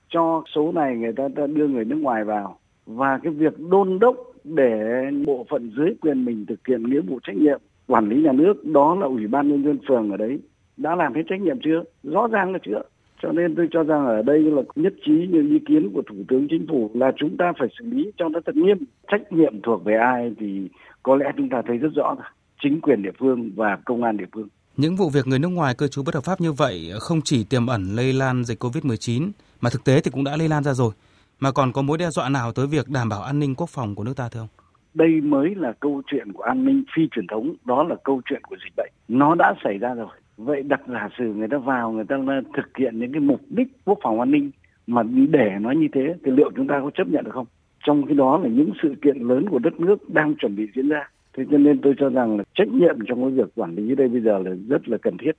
[SPEAKER 20] cho số này người ta, ta đưa người nước ngoài vào và cái việc đôn đốc để bộ phận dưới quyền mình thực hiện nghĩa vụ trách nhiệm quản lý nhà nước, đó là ủy ban nhân dân phường ở đấy, đã làm hết trách nhiệm chưa? Rõ ràng là chưa. Cho nên tôi cho rằng ở đây là nhất trí như ý kiến của thủ tướng chính phủ là chúng ta phải xử lý cho nó thật nghiêm. Trách nhiệm thuộc về ai thì có lẽ chúng ta thấy rất rõ rồi chính quyền địa phương và công an địa phương.
[SPEAKER 19] Những vụ việc người nước ngoài cư trú bất hợp pháp như vậy không chỉ tiềm ẩn lây lan dịch Covid-19 mà thực tế thì cũng đã lây lan ra rồi. Mà còn có mối đe dọa nào tới việc đảm bảo an ninh quốc phòng của nước ta thưa ông?
[SPEAKER 20] Đây mới là câu chuyện của an ninh phi truyền thống, đó là câu chuyện của dịch bệnh. Nó đã xảy ra rồi vậy đặt giả sử người ta vào người ta thực hiện những cái mục đích quốc phòng an ninh mà để nó như thế thì liệu chúng ta có chấp nhận được không trong khi đó là những sự kiện lớn của đất nước đang chuẩn bị diễn ra thế cho nên tôi cho rằng là trách nhiệm trong cái việc quản lý đây bây giờ là rất là cần thiết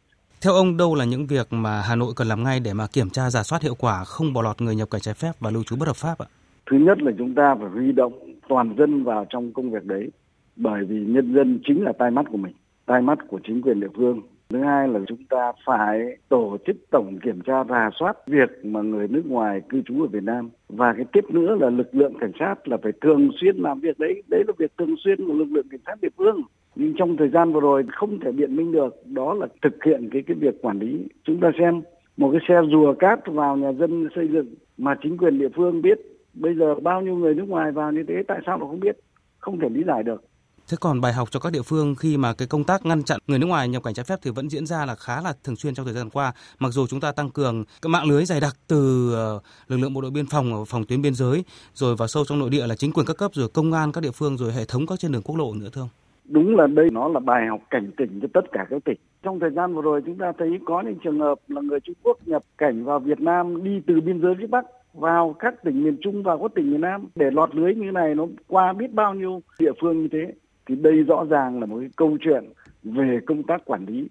[SPEAKER 19] theo ông đâu là những việc mà Hà Nội cần làm ngay để mà kiểm tra giả soát hiệu quả không bỏ lọt người nhập cảnh trái phép và lưu trú bất hợp pháp ạ?
[SPEAKER 20] Thứ nhất là chúng ta phải huy động toàn dân vào trong công việc đấy bởi vì nhân dân chính là tai mắt của mình, tai mắt của chính quyền địa phương. Thứ hai là chúng ta phải tổ chức tổng kiểm tra rà soát việc mà người nước ngoài cư trú ở Việt Nam. Và cái tiếp nữa là lực lượng cảnh sát là phải thường xuyên làm việc đấy. Đấy là việc thường xuyên của lực lượng cảnh sát địa phương. Nhưng trong thời gian vừa rồi không thể biện minh được đó là thực hiện cái cái việc quản lý. Chúng ta xem một cái xe rùa cát vào nhà dân xây dựng mà chính quyền địa phương biết bây giờ bao nhiêu người nước ngoài vào như thế tại sao nó không biết không thể lý giải được
[SPEAKER 19] Thế còn bài học cho các địa phương khi mà cái công tác ngăn chặn người nước ngoài nhập cảnh trái phép thì vẫn diễn ra là khá là thường xuyên trong thời gian qua. Mặc dù chúng ta tăng cường cái mạng lưới dày đặc từ ờ, lực lượng bộ đội biên phòng ở phòng tuyến biên giới rồi vào sâu trong nội địa là chính quyền các cấp rồi công an các địa phương rồi hệ thống các trên đường quốc lộ nữa thưa ông?
[SPEAKER 20] Đúng là đây nó là bài học cảnh tỉnh cho tất cả các tỉnh. Trong thời gian vừa rồi chúng ta thấy có những trường hợp là người Trung Quốc nhập cảnh vào Việt Nam đi từ biên giới phía Bắc vào các tỉnh miền Trung và các tỉnh miền Nam để lọt lưới như này nó qua biết bao nhiêu địa phương như thế thì đây rõ ràng là một cái câu chuyện về công tác quản lý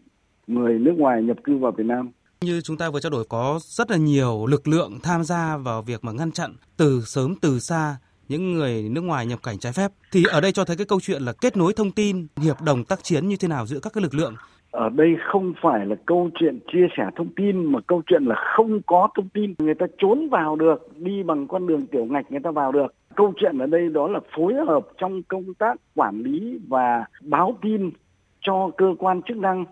[SPEAKER 20] người nước ngoài nhập cư vào Việt Nam.
[SPEAKER 19] Như chúng ta vừa trao đổi có rất là nhiều lực lượng tham gia vào việc mà ngăn chặn từ sớm từ xa những người nước ngoài nhập cảnh trái phép. Thì ở đây cho thấy cái câu chuyện là kết nối thông tin, hiệp đồng tác chiến như thế nào giữa các cái lực lượng
[SPEAKER 20] ở đây không phải là câu chuyện chia sẻ thông tin, mà câu chuyện là không có thông tin. Người ta trốn vào được, đi bằng con đường tiểu ngạch người ta vào được. Câu chuyện ở đây đó là phối hợp trong công tác quản lý và báo tin cho cơ quan chức năng.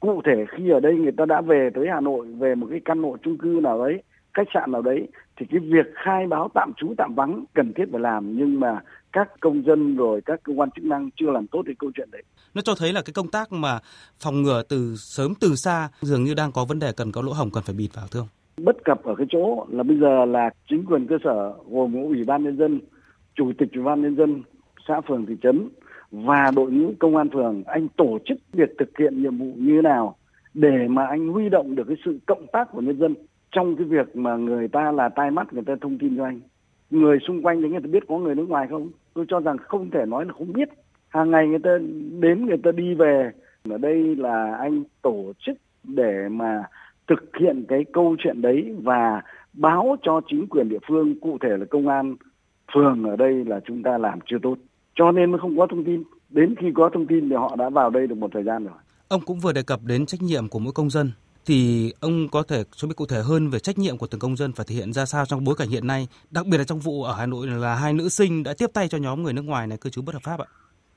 [SPEAKER 20] Cụ thể khi ở đây người ta đã về tới Hà Nội, về một cái căn hộ chung cư nào đấy, khách sạn nào đấy, thì cái việc khai báo tạm trú, tạm vắng cần thiết phải làm. Nhưng mà các công dân rồi các cơ quan chức năng chưa làm tốt cái câu chuyện đấy.
[SPEAKER 19] Nó cho thấy là cái công tác mà phòng ngừa từ sớm từ xa dường như đang có vấn đề cần có lỗ hổng cần phải bịt vào thưa ông?
[SPEAKER 20] Bất cập ở cái chỗ là bây giờ là chính quyền cơ sở gồm ủy ban nhân dân, chủ tịch ủy ban nhân dân xã phường thị trấn và đội ngũ công an phường anh tổ chức việc thực hiện nhiệm vụ như thế nào để mà anh huy động được cái sự cộng tác của nhân dân trong cái việc mà người ta là tai mắt người ta thông tin cho anh người xung quanh đấy người ta biết có người nước ngoài không tôi cho rằng không thể nói là không biết. Hàng ngày người ta đến, người ta đi về. Ở đây là anh tổ chức để mà thực hiện cái câu chuyện đấy và báo cho chính quyền địa phương, cụ thể là công an phường ở đây là chúng ta làm chưa tốt. Cho nên mới không có thông tin. Đến khi có thông tin thì họ đã vào đây được một thời gian rồi.
[SPEAKER 19] Ông cũng vừa đề cập đến trách nhiệm của mỗi công dân thì ông có thể cho biết cụ thể hơn về trách nhiệm của từng công dân phải thể hiện ra sao trong bối cảnh hiện nay, đặc biệt là trong vụ ở Hà Nội là hai nữ sinh đã tiếp tay cho nhóm người nước ngoài này cư trú bất hợp pháp ạ?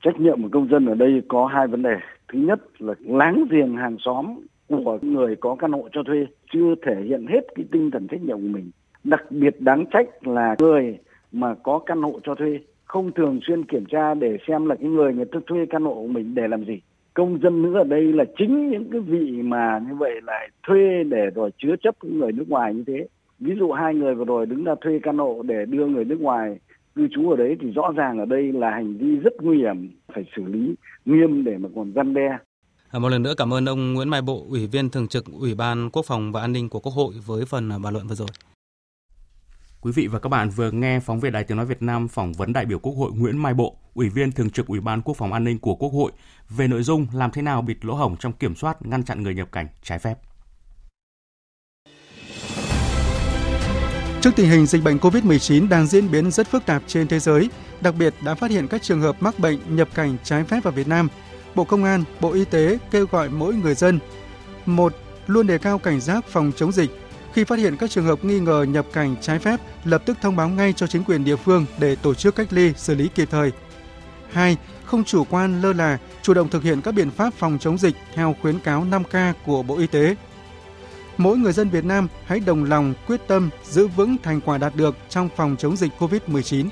[SPEAKER 20] Trách nhiệm của công dân ở đây có hai vấn đề. Thứ nhất là láng giềng hàng xóm của người có căn hộ cho thuê chưa thể hiện hết cái tinh thần trách nhiệm của mình. Đặc biệt đáng trách là người mà có căn hộ cho thuê không thường xuyên kiểm tra để xem là cái người người ta thuê căn hộ của mình để làm gì công dân nữa. Ở đây là chính những cái vị mà như vậy lại thuê để rồi chứa chấp người nước ngoài như thế. Ví dụ hai người vừa rồi đứng ra thuê căn hộ để đưa người nước ngoài cư trú ở đấy thì rõ ràng ở đây là hành vi rất nguy hiểm phải xử lý nghiêm để mà còn răn đe.
[SPEAKER 19] À, một lần nữa cảm ơn ông Nguyễn Mai Bộ, Ủy viên Thường trực Ủy ban Quốc phòng và An ninh của Quốc hội với phần à, bàn luận vừa rồi.
[SPEAKER 1] Quý vị và các bạn vừa nghe phóng viên Đài Tiếng Nói Việt Nam phỏng vấn đại biểu Quốc hội Nguyễn Mai Bộ, Ủy viên Thường trực Ủy ban Quốc phòng An ninh của Quốc hội về nội dung làm thế nào bịt lỗ hổng trong kiểm soát ngăn chặn người nhập cảnh trái phép.
[SPEAKER 21] Trước tình hình dịch bệnh COVID-19 đang diễn biến rất phức tạp trên thế giới, đặc biệt đã phát hiện các trường hợp mắc bệnh nhập cảnh trái phép vào Việt Nam, Bộ Công an, Bộ Y tế kêu gọi mỗi người dân một luôn đề cao cảnh giác phòng chống dịch, khi phát hiện các trường hợp nghi ngờ nhập cảnh trái phép, lập tức thông báo ngay cho chính quyền địa phương để tổ chức cách ly, xử lý kịp thời. 2. Không chủ quan lơ là, chủ động thực hiện các biện pháp phòng chống dịch theo khuyến cáo 5K của Bộ Y tế. Mỗi người dân Việt Nam hãy đồng lòng quyết tâm giữ vững thành quả đạt được trong phòng chống dịch COVID-19.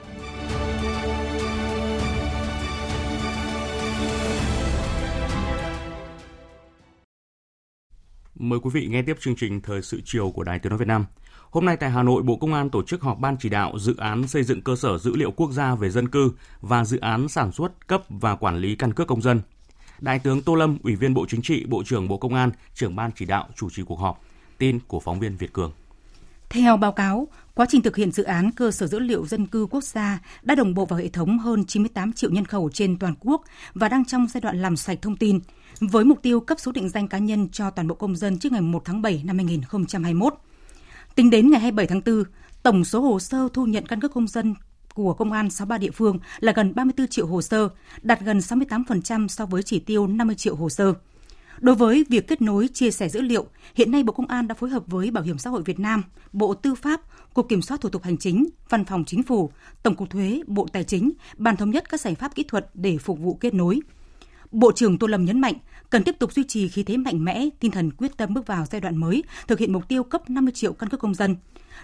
[SPEAKER 1] Mời quý vị nghe tiếp chương trình Thời sự chiều của Đài Tiếng Nói Việt Nam. Hôm nay tại Hà Nội, Bộ Công an tổ chức họp ban chỉ đạo dự án xây dựng cơ sở dữ liệu quốc gia về dân cư và dự án sản xuất, cấp và quản lý căn cước công dân. Đại tướng Tô Lâm, Ủy viên Bộ Chính trị, Bộ trưởng Bộ Công an, trưởng ban chỉ đạo chủ trì cuộc họp. Tin của phóng viên Việt Cường.
[SPEAKER 4] Theo báo cáo, quá trình thực hiện dự án cơ sở dữ liệu dân cư quốc gia đã đồng bộ vào hệ thống hơn 98 triệu nhân khẩu trên toàn quốc và đang trong giai đoạn làm sạch thông tin, với mục tiêu cấp số định danh cá nhân cho toàn bộ công dân trước ngày 1 tháng 7 năm 2021. Tính đến ngày 27 tháng 4, tổng số hồ sơ thu nhận căn cước công dân của Công an 63 địa phương là gần 34 triệu hồ sơ, đạt gần 68% so với chỉ tiêu 50 triệu hồ sơ. Đối với việc kết nối chia sẻ dữ liệu, hiện nay Bộ Công an đã phối hợp với Bảo hiểm xã hội Việt Nam, Bộ Tư pháp, Cục Kiểm soát thủ tục hành chính, Văn phòng Chính phủ, Tổng cục Thuế, Bộ Tài chính bàn thống nhất các giải pháp kỹ thuật để phục vụ kết nối. Bộ trưởng Tô Lâm nhấn mạnh, cần tiếp tục duy trì khí thế mạnh mẽ, tinh thần quyết tâm bước vào giai đoạn mới, thực hiện mục tiêu cấp 50 triệu căn cước công dân.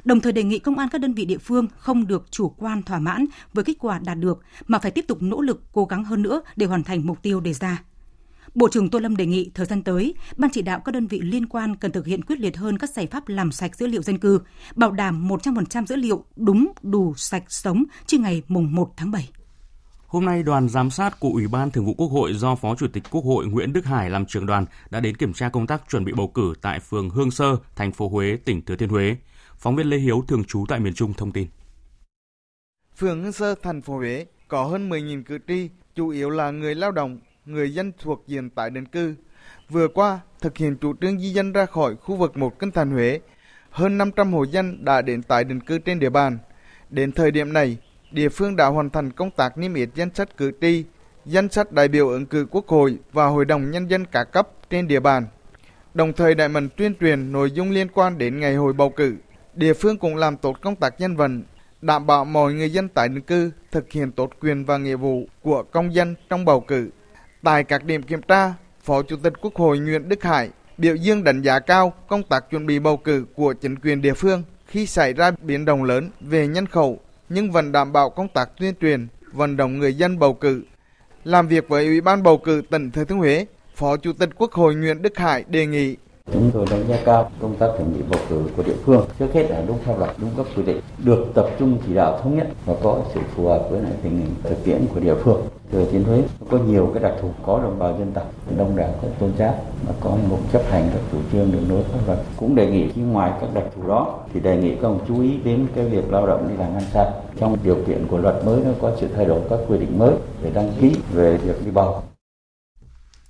[SPEAKER 4] Đồng thời đề nghị công an các đơn vị địa phương không được chủ quan thỏa mãn với kết quả đạt được mà phải tiếp tục nỗ lực cố gắng hơn nữa để hoàn thành mục tiêu đề ra. Bộ trưởng Tô Lâm đề nghị thời gian tới, ban chỉ đạo các đơn vị liên quan cần thực hiện quyết liệt hơn các giải pháp làm sạch dữ liệu dân cư, bảo đảm 100% dữ liệu đúng, đủ, sạch, sống trước ngày mùng 1 tháng 7.
[SPEAKER 1] Hôm nay, đoàn giám sát của Ủy ban Thường vụ Quốc hội do Phó Chủ tịch Quốc hội Nguyễn Đức Hải làm trưởng đoàn đã đến kiểm tra công tác chuẩn bị bầu cử tại phường Hương Sơ, thành phố Huế, tỉnh Thừa Thiên Huế. Phóng viên Lê Hiếu thường trú tại miền Trung thông tin.
[SPEAKER 22] Phường Hương Sơ, thành phố Huế có hơn 10.000 cử tri, chủ yếu là người lao động, người dân thuộc diện tái định cư. Vừa qua, thực hiện chủ trương di dân ra khỏi khu vực một kinh thành Huế, hơn 500 hộ dân đã đến tái định cư trên địa bàn. Đến thời điểm này, địa phương đã hoàn thành công tác niêm yết danh sách cử tri, danh sách đại biểu ứng cử quốc hội và hội đồng nhân dân cả cấp trên địa bàn. Đồng thời đại mạnh tuyên truyền nội dung liên quan đến ngày hội bầu cử. Địa phương cũng làm tốt công tác nhân vận, đảm bảo mọi người dân tại định cư thực hiện tốt quyền và nghĩa vụ của công dân trong bầu cử. Tại các điểm kiểm tra, Phó Chủ tịch Quốc hội Nguyễn Đức Hải biểu dương đánh giá cao công tác chuẩn bị bầu cử của chính quyền địa phương khi xảy ra biến động lớn về nhân khẩu nhưng vẫn đảm bảo công tác tuyên truyền, vận động người dân bầu cử. Làm việc với Ủy ban bầu cử tỉnh Thừa Thiên Huế, Phó Chủ tịch Quốc hội Nguyễn Đức Hải đề nghị
[SPEAKER 23] Chúng tôi đánh giá cao công tác chuẩn bị bầu cử của địa phương. Trước hết là đúng pháp luật, đúng các quy định, được tập trung chỉ đạo thống nhất và có sự phù hợp với lại tình hình thực tiễn của địa phương. Thừa Thiên Huế có nhiều cái đặc thù có đồng bào dân tộc, đông đảo các tôn giáo và có một chấp hành các chủ trương đường lối pháp luật. Cũng đề nghị khi ngoài các đặc thù đó thì đề nghị các ông chú ý đến cái việc lao động đi làm ăn xa. Trong điều kiện của luật mới nó có sự thay đổi các quy định mới về đăng ký về việc đi bầu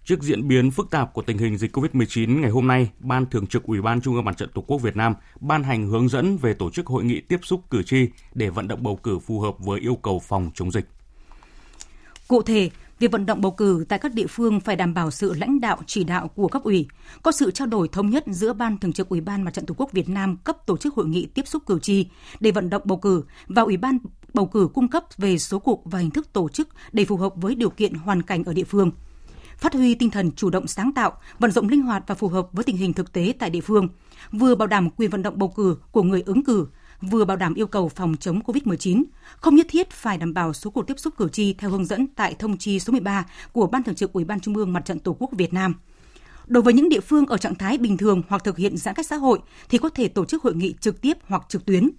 [SPEAKER 1] Trước diễn biến phức tạp của tình hình dịch COVID-19 ngày hôm nay, Ban Thường trực Ủy ban Trung ương Mặt trận Tổ quốc Việt Nam ban hành hướng dẫn về tổ chức hội nghị tiếp xúc cử tri để vận động bầu cử phù hợp với yêu cầu phòng chống dịch.
[SPEAKER 4] Cụ thể, việc vận động bầu cử tại các địa phương phải đảm bảo sự lãnh đạo chỉ đạo của cấp ủy, có sự trao đổi thống nhất giữa Ban Thường trực Ủy ban Mặt trận Tổ quốc Việt Nam cấp tổ chức hội nghị tiếp xúc cử tri để vận động bầu cử và Ủy ban bầu cử cung cấp về số cuộc và hình thức tổ chức để phù hợp với điều kiện hoàn cảnh ở địa phương – phát huy tinh thần chủ động sáng tạo, vận dụng linh hoạt và phù hợp với tình hình thực tế tại địa phương, vừa bảo đảm quyền vận động bầu cử của người ứng cử, vừa bảo đảm yêu cầu phòng chống COVID-19, không nhất thiết phải đảm bảo số cuộc tiếp xúc cử tri theo hướng dẫn tại thông chi số 13 của Ban Thường trực Ủy ban Trung ương Mặt trận Tổ quốc Việt Nam. Đối với những địa phương ở trạng thái bình thường hoặc thực hiện giãn cách xã hội thì có thể tổ chức hội nghị trực tiếp hoặc trực tuyến.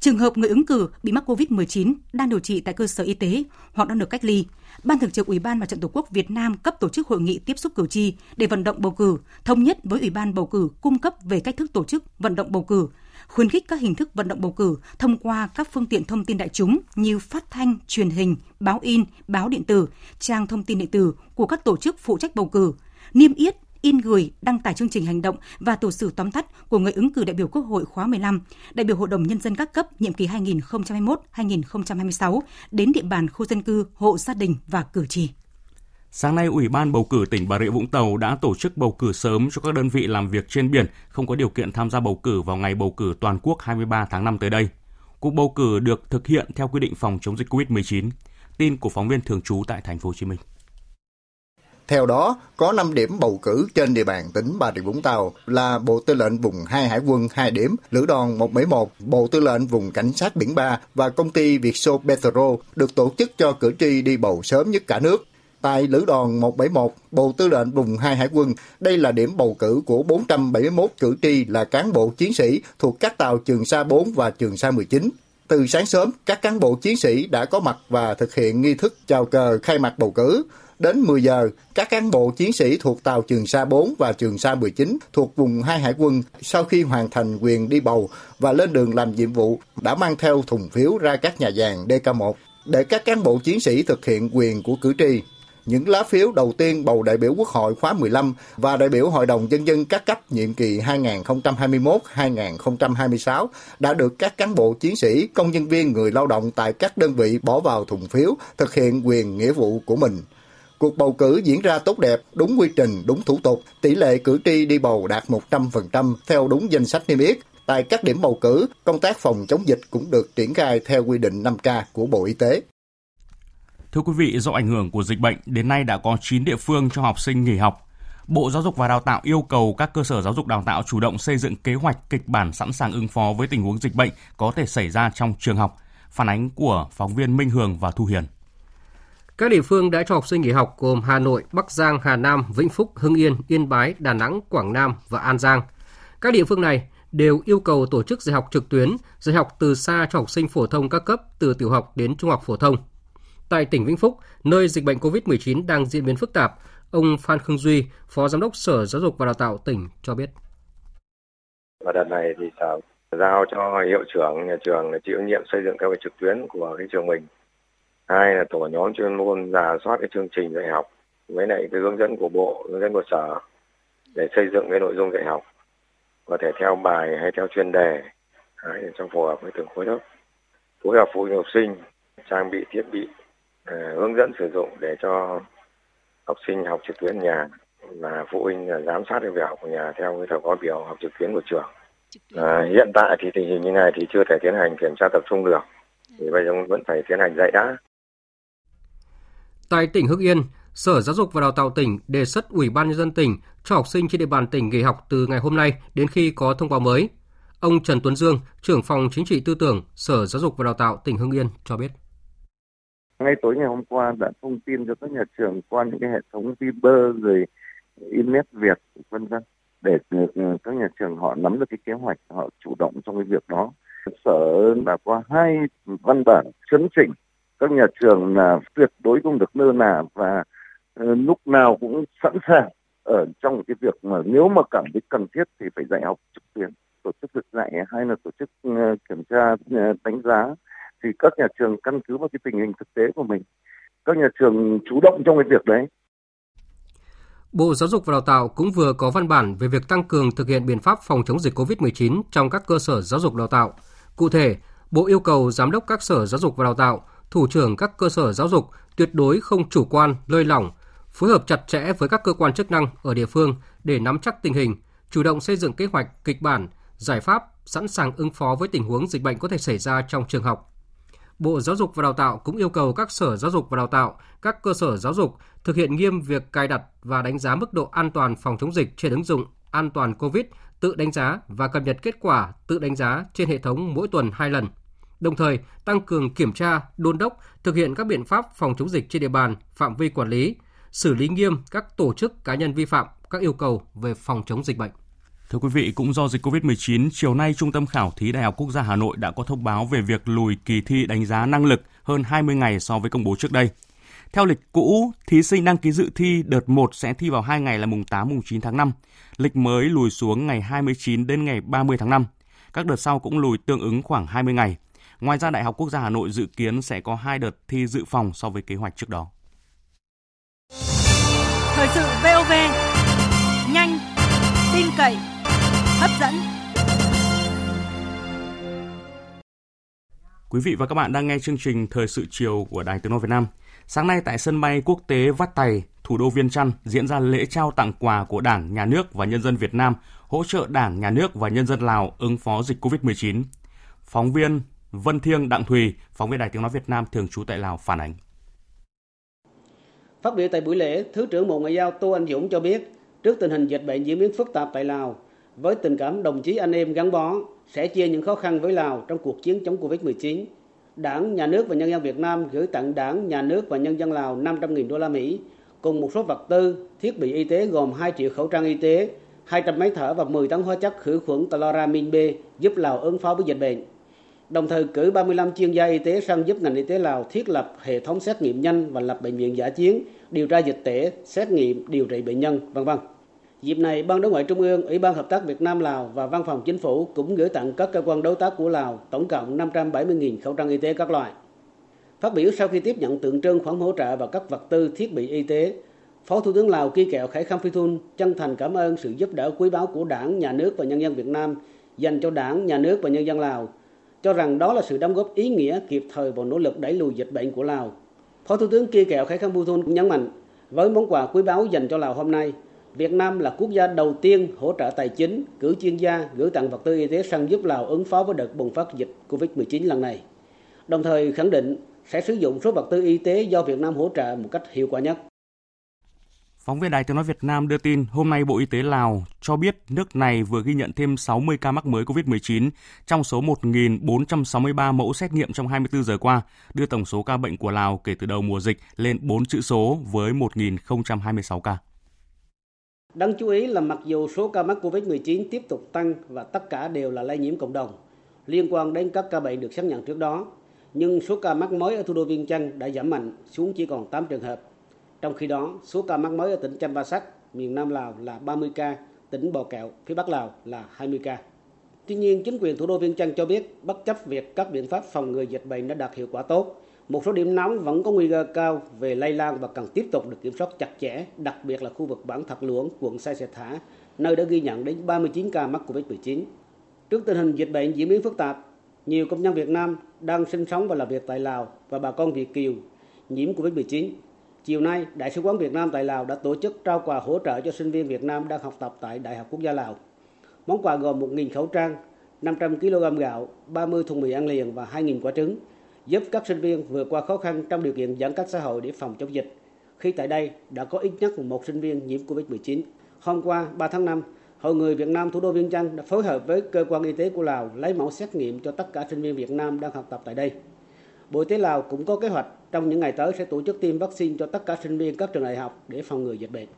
[SPEAKER 4] Trường hợp người ứng cử bị mắc COVID-19 đang điều trị tại cơ sở y tế hoặc đang được cách ly, Ban Thường trực Ủy ban Mặt trận Tổ quốc Việt Nam cấp tổ chức hội nghị tiếp xúc cử tri để vận động bầu cử, thống nhất với Ủy ban bầu cử cung cấp về cách thức tổ chức vận động bầu cử, khuyến khích các hình thức vận động bầu cử thông qua các phương tiện thông tin đại chúng như phát thanh, truyền hình, báo in, báo điện tử, trang thông tin điện tử của các tổ chức phụ trách bầu cử, niêm yết in gửi đăng tải chương trình hành động và tổ sử tóm tắt của người ứng cử đại biểu Quốc hội khóa 15, đại biểu Hội đồng Nhân dân các cấp nhiệm kỳ 2021-2026 đến địa bàn khu dân cư, hộ gia đình và cử tri.
[SPEAKER 1] Sáng nay, Ủy ban bầu cử tỉnh Bà Rịa Vũng Tàu đã tổ chức bầu cử sớm cho các đơn vị làm việc trên biển không có điều kiện tham gia bầu cử vào ngày bầu cử toàn quốc 23 tháng 5 tới đây. Cuộc bầu cử được thực hiện theo quy định phòng chống dịch COVID-19. Tin của phóng viên thường trú tại thành phố Hồ Chí Minh.
[SPEAKER 24] Theo đó, có 5 điểm bầu cử trên địa bàn tỉnh Bà Rịa Vũng Tàu là Bộ Tư lệnh Vùng 2 Hải quân 2 điểm, Lữ đoàn 171, Bộ Tư lệnh Vùng Cảnh sát Biển 3 và công ty Vietso Petro được tổ chức cho cử tri đi bầu sớm nhất cả nước. Tại Lữ đoàn 171, Bộ Tư lệnh Vùng 2 Hải quân, đây là điểm bầu cử của 471 cử tri là cán bộ chiến sĩ thuộc các tàu Trường Sa 4 và Trường Sa 19. Từ sáng sớm, các cán bộ chiến sĩ đã có mặt và thực hiện nghi thức chào cờ khai mạc bầu cử. Đến 10 giờ, các cán bộ chiến sĩ thuộc tàu Trường Sa 4 và Trường Sa 19 thuộc vùng hai hải quân sau khi hoàn thành quyền đi bầu và lên đường làm nhiệm vụ đã mang theo thùng phiếu ra các nhà giàn DK1 để các cán bộ chiến sĩ thực hiện quyền của cử tri. Những lá phiếu đầu tiên bầu đại biểu Quốc hội khóa 15 và đại biểu Hội đồng Nhân dân các cấp nhiệm kỳ 2021-2026 đã được các cán bộ chiến sĩ, công nhân viên, người lao động tại các đơn vị bỏ vào thùng phiếu, thực hiện quyền nghĩa vụ của mình. Cuộc bầu cử diễn ra tốt đẹp, đúng quy trình, đúng thủ tục, tỷ lệ cử tri đi bầu đạt 100% theo đúng danh sách niêm yết. Tại các điểm bầu cử, công tác phòng chống dịch cũng được triển khai theo quy định 5K của Bộ Y tế.
[SPEAKER 1] Thưa quý vị, do ảnh hưởng của dịch bệnh, đến nay đã có 9 địa phương cho học sinh nghỉ học. Bộ Giáo dục và Đào tạo yêu cầu các cơ sở giáo dục đào tạo chủ động xây dựng kế hoạch kịch bản sẵn sàng ứng phó với tình huống dịch bệnh có thể xảy ra trong trường học. Phản ánh của phóng viên Minh Hường và Thu Hiền.
[SPEAKER 8] Các địa phương đã cho học sinh nghỉ học gồm Hà Nội, Bắc Giang, Hà Nam, Vĩnh Phúc, Hưng Yên, Yên Bái, Đà Nẵng, Quảng Nam và An Giang. Các địa phương này đều yêu cầu tổ chức dạy học trực tuyến, dạy học từ xa cho học sinh phổ thông các cấp từ tiểu học đến trung học phổ thông. Tại tỉnh Vĩnh Phúc, nơi dịch bệnh COVID-19 đang diễn biến phức tạp, ông Phan Khương Duy, Phó Giám đốc Sở Giáo dục và Đào tạo tỉnh cho biết.
[SPEAKER 25] Và đợt này thì Sở giao cho hiệu trưởng nhà trường chịu nhiệm xây dựng kế hoạch trực tuyến của cái trường mình hai là tổ nhóm chuyên môn giả soát cái chương trình dạy học với lại cái hướng dẫn của bộ hướng dẫn của sở để xây dựng cái nội dung dạy học. Có thể theo bài hay theo chuyên đề đấy, để cho phù hợp với từng khối lớp. Phối hợp phụ huynh học sinh trang bị thiết bị uh, hướng dẫn sử dụng để cho học sinh học trực tuyến nhà và phụ huynh giám sát cái việc học của nhà theo cái thời khóa biểu học trực tuyến của trường. À, hiện tại thì tình hình như này thì chưa thể tiến hành kiểm tra tập trung được. Thì bây giờ vẫn phải tiến hành dạy đã
[SPEAKER 8] Tại tỉnh Hưng Yên, Sở Giáo dục và Đào tạo tỉnh đề xuất Ủy ban nhân dân tỉnh cho học sinh trên địa bàn tỉnh nghỉ học từ ngày hôm nay đến khi có thông báo mới. Ông Trần Tuấn Dương, trưởng phòng chính trị tư tưởng Sở Giáo dục và Đào tạo tỉnh Hưng Yên cho biết.
[SPEAKER 26] Ngay tối ngày hôm qua đã thông tin cho các nhà trường qua những cái hệ thống Viber rồi internet Việt vân vân để ừ, ừ, các nhà trường họ nắm được cái kế hoạch họ chủ động trong cái việc đó sở đã có hai văn bản chấn chỉnh các nhà trường là tuyệt đối không được lơ là và uh, lúc nào cũng sẵn sàng ở trong cái việc mà nếu mà cảm thấy cần thiết thì phải dạy học trực tuyến tổ chức việc dạy hay là tổ chức uh, kiểm tra uh, đánh giá thì các nhà trường căn cứ vào cái tình hình thực tế của mình các nhà trường chủ động trong cái việc đấy
[SPEAKER 8] Bộ Giáo dục và Đào tạo cũng vừa có văn bản về việc tăng cường thực hiện biện pháp phòng chống dịch COVID-19 trong các cơ sở giáo dục đào tạo. Cụ thể, Bộ yêu cầu giám đốc các sở giáo dục và đào tạo, thủ trưởng các cơ sở giáo dục tuyệt đối không chủ quan, lơi lỏng, phối hợp chặt chẽ với các cơ quan chức năng ở địa phương để nắm chắc tình hình, chủ động xây dựng kế hoạch, kịch bản, giải pháp sẵn sàng ứng phó với tình huống dịch bệnh có thể xảy ra trong trường học. Bộ Giáo dục và Đào tạo cũng yêu cầu các sở giáo dục và đào tạo, các cơ sở giáo dục thực hiện nghiêm việc cài đặt và đánh giá mức độ an toàn phòng chống dịch trên ứng dụng An toàn COVID tự đánh giá và cập nhật kết quả tự đánh giá trên hệ thống mỗi tuần hai lần. Đồng thời, tăng cường kiểm tra, đôn đốc, thực hiện các biện pháp phòng chống dịch trên địa bàn, phạm vi quản lý, xử lý nghiêm các tổ chức cá nhân vi phạm các yêu cầu về phòng chống dịch bệnh.
[SPEAKER 1] Thưa quý vị, cũng do dịch COVID-19, chiều nay Trung tâm Khảo thí Đại học Quốc gia Hà Nội đã có thông báo về việc lùi kỳ thi đánh giá năng lực hơn 20 ngày so với công bố trước đây. Theo lịch cũ, thí sinh đăng ký dự thi đợt 1 sẽ thi vào hai ngày là mùng 8 mùng 9 tháng 5. Lịch mới lùi xuống ngày 29 đến ngày 30 tháng 5. Các đợt sau cũng lùi tương ứng khoảng 20 ngày. Ngoài ra, Đại học Quốc gia Hà Nội dự kiến sẽ có hai đợt thi dự phòng so với kế hoạch trước đó.
[SPEAKER 27] Thời sự VOV, nhanh, tin cậy, hấp dẫn.
[SPEAKER 1] Quý vị và các bạn đang nghe chương trình Thời sự chiều của Đài Tiếng nói Việt Nam. Sáng nay tại sân bay quốc tế Vát Tày, thủ đô Viên Chăn diễn ra lễ trao tặng quà của Đảng, Nhà nước và nhân dân Việt Nam hỗ trợ Đảng, Nhà nước và nhân dân Lào ứng phó dịch COVID-19. Phóng viên Vân Thiêng Đặng Thùy, phóng viên Đài Tiếng nói Việt Nam thường trú tại Lào phản ánh.
[SPEAKER 28] Phát biểu tại buổi lễ, Thứ trưởng Bộ Ngoại giao Tô Anh Dũng cho biết, trước tình hình dịch bệnh diễn biến phức tạp tại Lào, với tình cảm đồng chí anh em gắn bó, sẽ chia những khó khăn với Lào trong cuộc chiến chống Covid-19. Đảng, Nhà nước và nhân dân Việt Nam gửi tặng Đảng, Nhà nước và nhân dân Lào 500.000 đô la Mỹ cùng một số vật tư, thiết bị y tế gồm 2 triệu khẩu trang y tế, 200 máy thở và 10 tấn hóa chất khử khuẩn chloramin B giúp Lào ứng phó với dịch bệnh. Đồng thời cử 35 chuyên gia y tế sang giúp ngành y tế Lào thiết lập hệ thống xét nghiệm nhanh và lập bệnh viện giả chiến, điều tra dịch tễ, xét nghiệm, điều trị bệnh nhân, vân vân. Dịp này, Ban Đối ngoại Trung ương, Ủy ban Hợp tác Việt Nam Lào và Văn phòng Chính phủ cũng gửi tặng các cơ quan đối tác của Lào tổng cộng 570.000 khẩu trang y tế các loại. Phát biểu sau khi tiếp nhận tượng trưng khoản hỗ trợ và các vật tư thiết bị y tế, Phó Thủ tướng Lào Ki Kẹo Khải Khăm Phi Thun chân thành cảm ơn sự giúp đỡ quý báu của Đảng, Nhà nước và nhân dân Việt Nam dành cho Đảng, Nhà nước và nhân dân Lào, cho rằng đó là sự đóng góp ý nghĩa kịp thời vào nỗ lực đẩy lùi dịch bệnh của Lào. Phó Thủ tướng Kia Kẹo Khải Khăm Phi Thun nhấn mạnh, với món quà quý báu dành cho Lào hôm nay, Việt Nam là quốc gia đầu tiên hỗ trợ tài chính, cử chuyên gia, gửi tặng vật tư y tế sang giúp Lào ứng phó với đợt bùng phát dịch COVID-19 lần này. Đồng thời khẳng định sẽ sử dụng số vật tư y tế do Việt Nam hỗ trợ một cách hiệu quả nhất.
[SPEAKER 1] Phóng viên Đài Tiếng Nói Việt Nam đưa tin hôm nay Bộ Y tế Lào cho biết nước này vừa ghi nhận thêm 60 ca mắc mới COVID-19 trong số 1.463 mẫu xét nghiệm trong 24 giờ qua, đưa tổng số ca bệnh của Lào kể từ đầu mùa dịch lên 4 chữ số với 1.026 ca.
[SPEAKER 28] Đáng chú ý là mặc dù số ca mắc COVID-19 tiếp tục tăng và tất cả đều là lây nhiễm cộng đồng, liên quan đến các ca bệnh được xác nhận trước đó, nhưng số ca mắc mới ở thủ đô Viên Chăn đã giảm mạnh xuống chỉ còn 8 trường hợp. Trong khi đó, số ca mắc mới ở tỉnh Champasak, miền Nam Lào là 30 ca, tỉnh Bò Kẹo, phía Bắc Lào là 20 ca. Tuy nhiên, chính quyền thủ đô Viên Chăn cho biết bất chấp việc các biện pháp phòng ngừa dịch bệnh đã đạt hiệu quả tốt, một số điểm nóng vẫn có nguy cơ cao về lây lan và cần tiếp tục được kiểm soát chặt chẽ, đặc biệt là khu vực bản Thạc Luống, quận Sai Sẻ Thả, nơi đã ghi nhận đến 39 ca mắc COVID-19. Trước tình hình dịch bệnh diễn biến phức tạp, nhiều công nhân Việt Nam đang sinh sống và làm việc tại Lào và bà con Việt Kiều nhiễm COVID-19. Chiều nay, Đại sứ quán Việt Nam tại Lào đã tổ chức trao quà hỗ trợ cho sinh viên Việt Nam đang học tập tại Đại học Quốc gia Lào. Món quà gồm 1.000 khẩu trang, 500 kg gạo, 30 thùng mì ăn liền và 2.000 quả trứng, giúp các sinh viên vượt qua khó khăn trong điều kiện giãn cách xã hội để phòng chống dịch. Khi tại đây đã có ít nhất một sinh viên nhiễm Covid-19. Hôm qua, 3 tháng 5, Hội người Việt Nam thủ đô Viên Chăn đã phối hợp với cơ quan y tế của Lào lấy mẫu xét nghiệm cho tất cả sinh viên Việt Nam đang học tập tại đây. Bộ Y tế Lào cũng có kế hoạch trong những ngày tới sẽ tổ chức tiêm vaccine cho tất cả sinh viên các trường đại học để phòng ngừa dịch bệnh.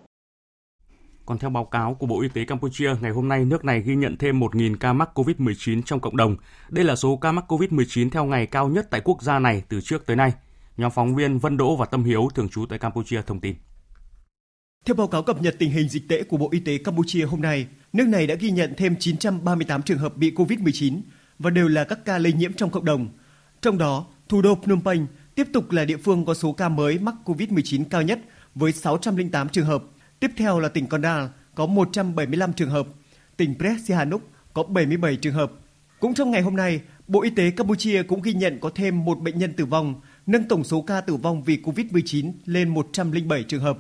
[SPEAKER 1] Còn theo báo cáo của Bộ Y tế Campuchia, ngày hôm nay nước này ghi nhận thêm 1.000 ca mắc COVID-19 trong cộng đồng. Đây là số ca mắc COVID-19 theo ngày cao nhất tại quốc gia này từ trước tới nay. Nhóm phóng viên Vân Đỗ và Tâm Hiếu thường trú tại Campuchia thông tin.
[SPEAKER 29] Theo báo cáo cập nhật tình hình dịch tễ của Bộ Y tế Campuchia hôm nay, nước này đã ghi nhận thêm 938 trường hợp bị COVID-19 và đều là các ca lây nhiễm trong cộng đồng. Trong đó, thủ đô Phnom Penh tiếp tục là địa phương có số ca mới mắc COVID-19 cao nhất với 608 trường hợp. Tiếp theo là tỉnh Kondal có 175 trường hợp, tỉnh Press Sihanouk có 77 trường hợp. Cũng trong ngày hôm nay, Bộ Y tế Campuchia cũng ghi nhận có thêm một bệnh nhân tử vong, nâng tổng số ca tử vong vì COVID-19 lên 107 trường hợp.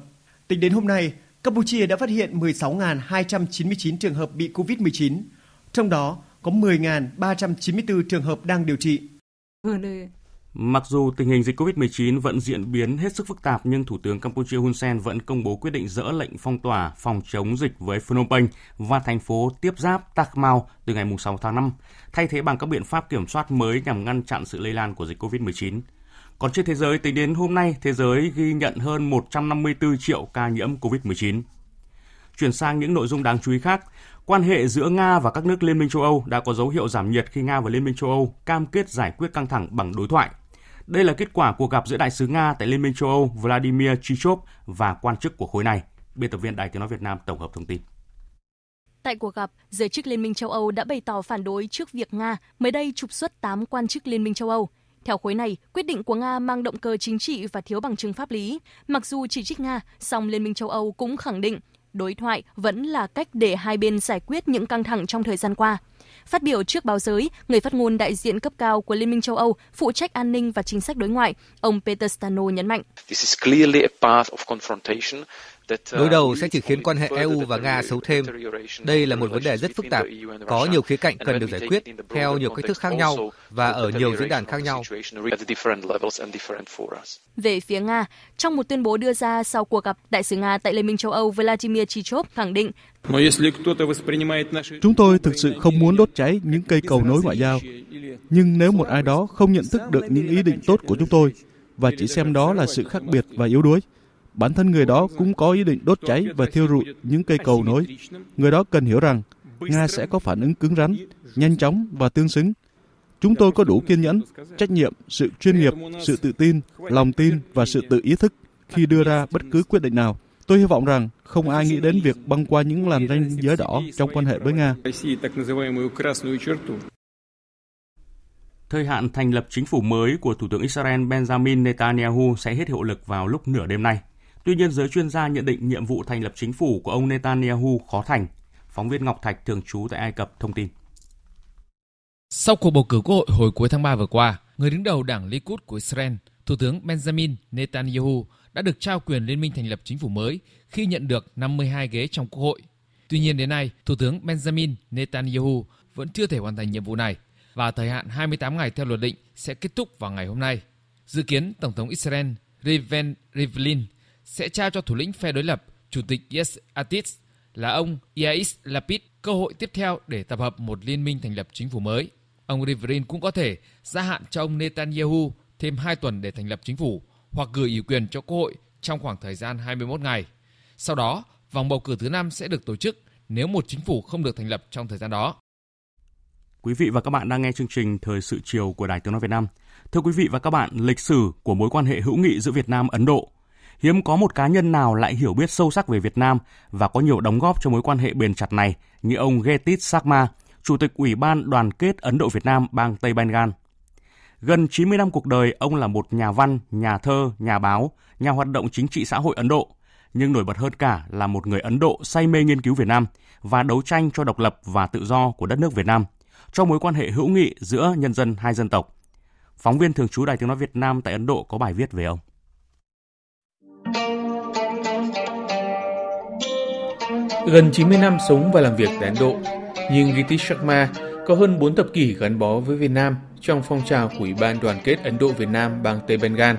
[SPEAKER 29] Tính đến hôm nay, Campuchia đã phát hiện 16.299 trường hợp bị COVID-19, trong đó có 10.394 trường hợp đang điều trị.
[SPEAKER 1] Mặc dù tình hình dịch COVID-19 vẫn diễn biến hết sức phức tạp nhưng Thủ tướng Campuchia Hun Sen vẫn công bố quyết định dỡ lệnh phong tỏa phòng chống dịch với Phnom Penh và thành phố tiếp giáp tak mau từ ngày 6 tháng 5, thay thế bằng các biện pháp kiểm soát mới nhằm ngăn chặn sự lây lan của dịch COVID-19. Còn trên thế giới, tính đến hôm nay, thế giới ghi nhận hơn 154 triệu ca nhiễm COVID-19. Chuyển sang những nội dung đáng chú ý khác, quan hệ giữa Nga và các nước Liên minh châu Âu đã có dấu hiệu giảm nhiệt khi Nga và Liên minh châu Âu cam kết giải quyết căng thẳng bằng đối thoại. Đây là kết quả cuộc gặp giữa đại sứ Nga tại Liên minh châu Âu Vladimir Chichov và quan chức của khối này. Biên tập viên Đài Tiếng nói Việt Nam tổng hợp thông tin.
[SPEAKER 30] Tại cuộc gặp, giới chức Liên minh châu Âu đã bày tỏ phản đối trước việc Nga mới đây trục xuất 8 quan chức Liên minh châu Âu. Theo khối này, quyết định của Nga mang động cơ chính trị và thiếu bằng chứng pháp lý. Mặc dù chỉ trích Nga, song Liên minh châu Âu cũng khẳng định đối thoại vẫn là cách để hai bên giải quyết những căng thẳng trong thời gian qua. Phát biểu trước báo giới, người phát ngôn đại diện cấp cao của Liên minh châu Âu phụ trách an ninh và chính sách đối ngoại, ông Peter Stano nhấn mạnh.
[SPEAKER 31] Đối đầu sẽ chỉ khiến quan hệ EU và Nga xấu thêm. Đây là một vấn đề rất phức tạp, có nhiều khía cạnh cần được giải quyết theo nhiều cách thức khác nhau và ở nhiều diễn đàn khác nhau.
[SPEAKER 30] Về phía Nga, trong một tuyên bố đưa ra sau cuộc gặp, đại sứ Nga tại Liên minh châu Âu Vladimir Chichov khẳng định
[SPEAKER 32] Chúng tôi thực sự không muốn đốt cháy những cây cầu nối ngoại giao. Nhưng nếu một ai đó không nhận thức được những ý định tốt của chúng tôi và chỉ xem đó là sự khác biệt và yếu đuối, bản thân người đó cũng có ý định đốt cháy và thiêu rụi những cây cầu nối. Người đó cần hiểu rằng Nga sẽ có phản ứng cứng rắn, nhanh chóng và tương xứng. Chúng tôi có đủ kiên nhẫn, trách nhiệm, sự chuyên nghiệp, sự tự tin, lòng tin và sự tự ý thức khi đưa ra bất cứ quyết định nào. Tôi hy vọng rằng không ai nghĩ đến việc băng qua những làn ranh giới đỏ trong quan hệ với Nga.
[SPEAKER 1] Thời hạn thành lập chính phủ mới của Thủ tướng Israel Benjamin Netanyahu sẽ hết hiệu lực vào lúc nửa đêm nay. Tuy nhiên, giới chuyên gia nhận định nhiệm vụ thành lập chính phủ của ông Netanyahu khó thành. Phóng viên Ngọc Thạch thường trú tại Ai Cập thông tin.
[SPEAKER 33] Sau cuộc bầu cử quốc hội hồi cuối tháng 3 vừa qua, người đứng đầu đảng Likud của Israel, Thủ tướng Benjamin Netanyahu đã được trao quyền liên minh thành lập chính phủ mới khi nhận được 52 ghế trong quốc hội. Tuy nhiên đến nay, Thủ tướng Benjamin Netanyahu vẫn chưa thể hoàn thành nhiệm vụ này và thời hạn 28 ngày theo luật định sẽ kết thúc vào ngày hôm nay. Dự kiến Tổng thống Israel Reuven Rivlin sẽ trao cho thủ lĩnh phe đối lập, Chủ tịch Yes Atis là ông Yair Lapid cơ hội tiếp theo để tập hợp một liên minh thành lập chính phủ mới. Ông Rivlin cũng có thể gia hạn cho ông Netanyahu thêm 2 tuần để thành lập chính phủ hoặc gửi ủy quyền cho Quốc hội trong khoảng thời gian 21 ngày. Sau đó, vòng bầu cử thứ năm sẽ được tổ chức nếu một chính phủ không được thành lập trong thời gian đó.
[SPEAKER 1] Quý vị và các bạn đang nghe chương trình Thời sự chiều của Đài Tiếng nói Việt Nam. Thưa quý vị và các bạn, lịch sử của mối quan hệ hữu nghị giữa Việt Nam Ấn Độ hiếm có một cá nhân nào lại hiểu biết sâu sắc về Việt Nam và có nhiều đóng góp cho mối quan hệ bền chặt này như ông Getit Sharma, Chủ tịch Ủy ban Đoàn kết Ấn Độ Việt Nam bang Tây Bengal. Gần 90 năm cuộc đời, ông là một nhà văn, nhà thơ, nhà báo, nhà hoạt động chính trị xã hội Ấn Độ, nhưng nổi bật hơn cả là một người Ấn Độ say mê nghiên cứu Việt Nam và đấu tranh cho độc lập và tự do của đất nước Việt Nam, cho mối quan hệ hữu nghị giữa nhân dân hai dân tộc. Phóng viên thường trú Đài Tiếng Nói Việt Nam tại Ấn Độ có bài viết về ông.
[SPEAKER 34] Gần 90 năm sống và làm việc tại Ấn Độ, nhưng Giti Sharma có hơn 4 thập kỷ gắn bó với Việt Nam trong phong trào của Ủy ban Đoàn kết Ấn Độ Việt Nam bang Tây Bengal,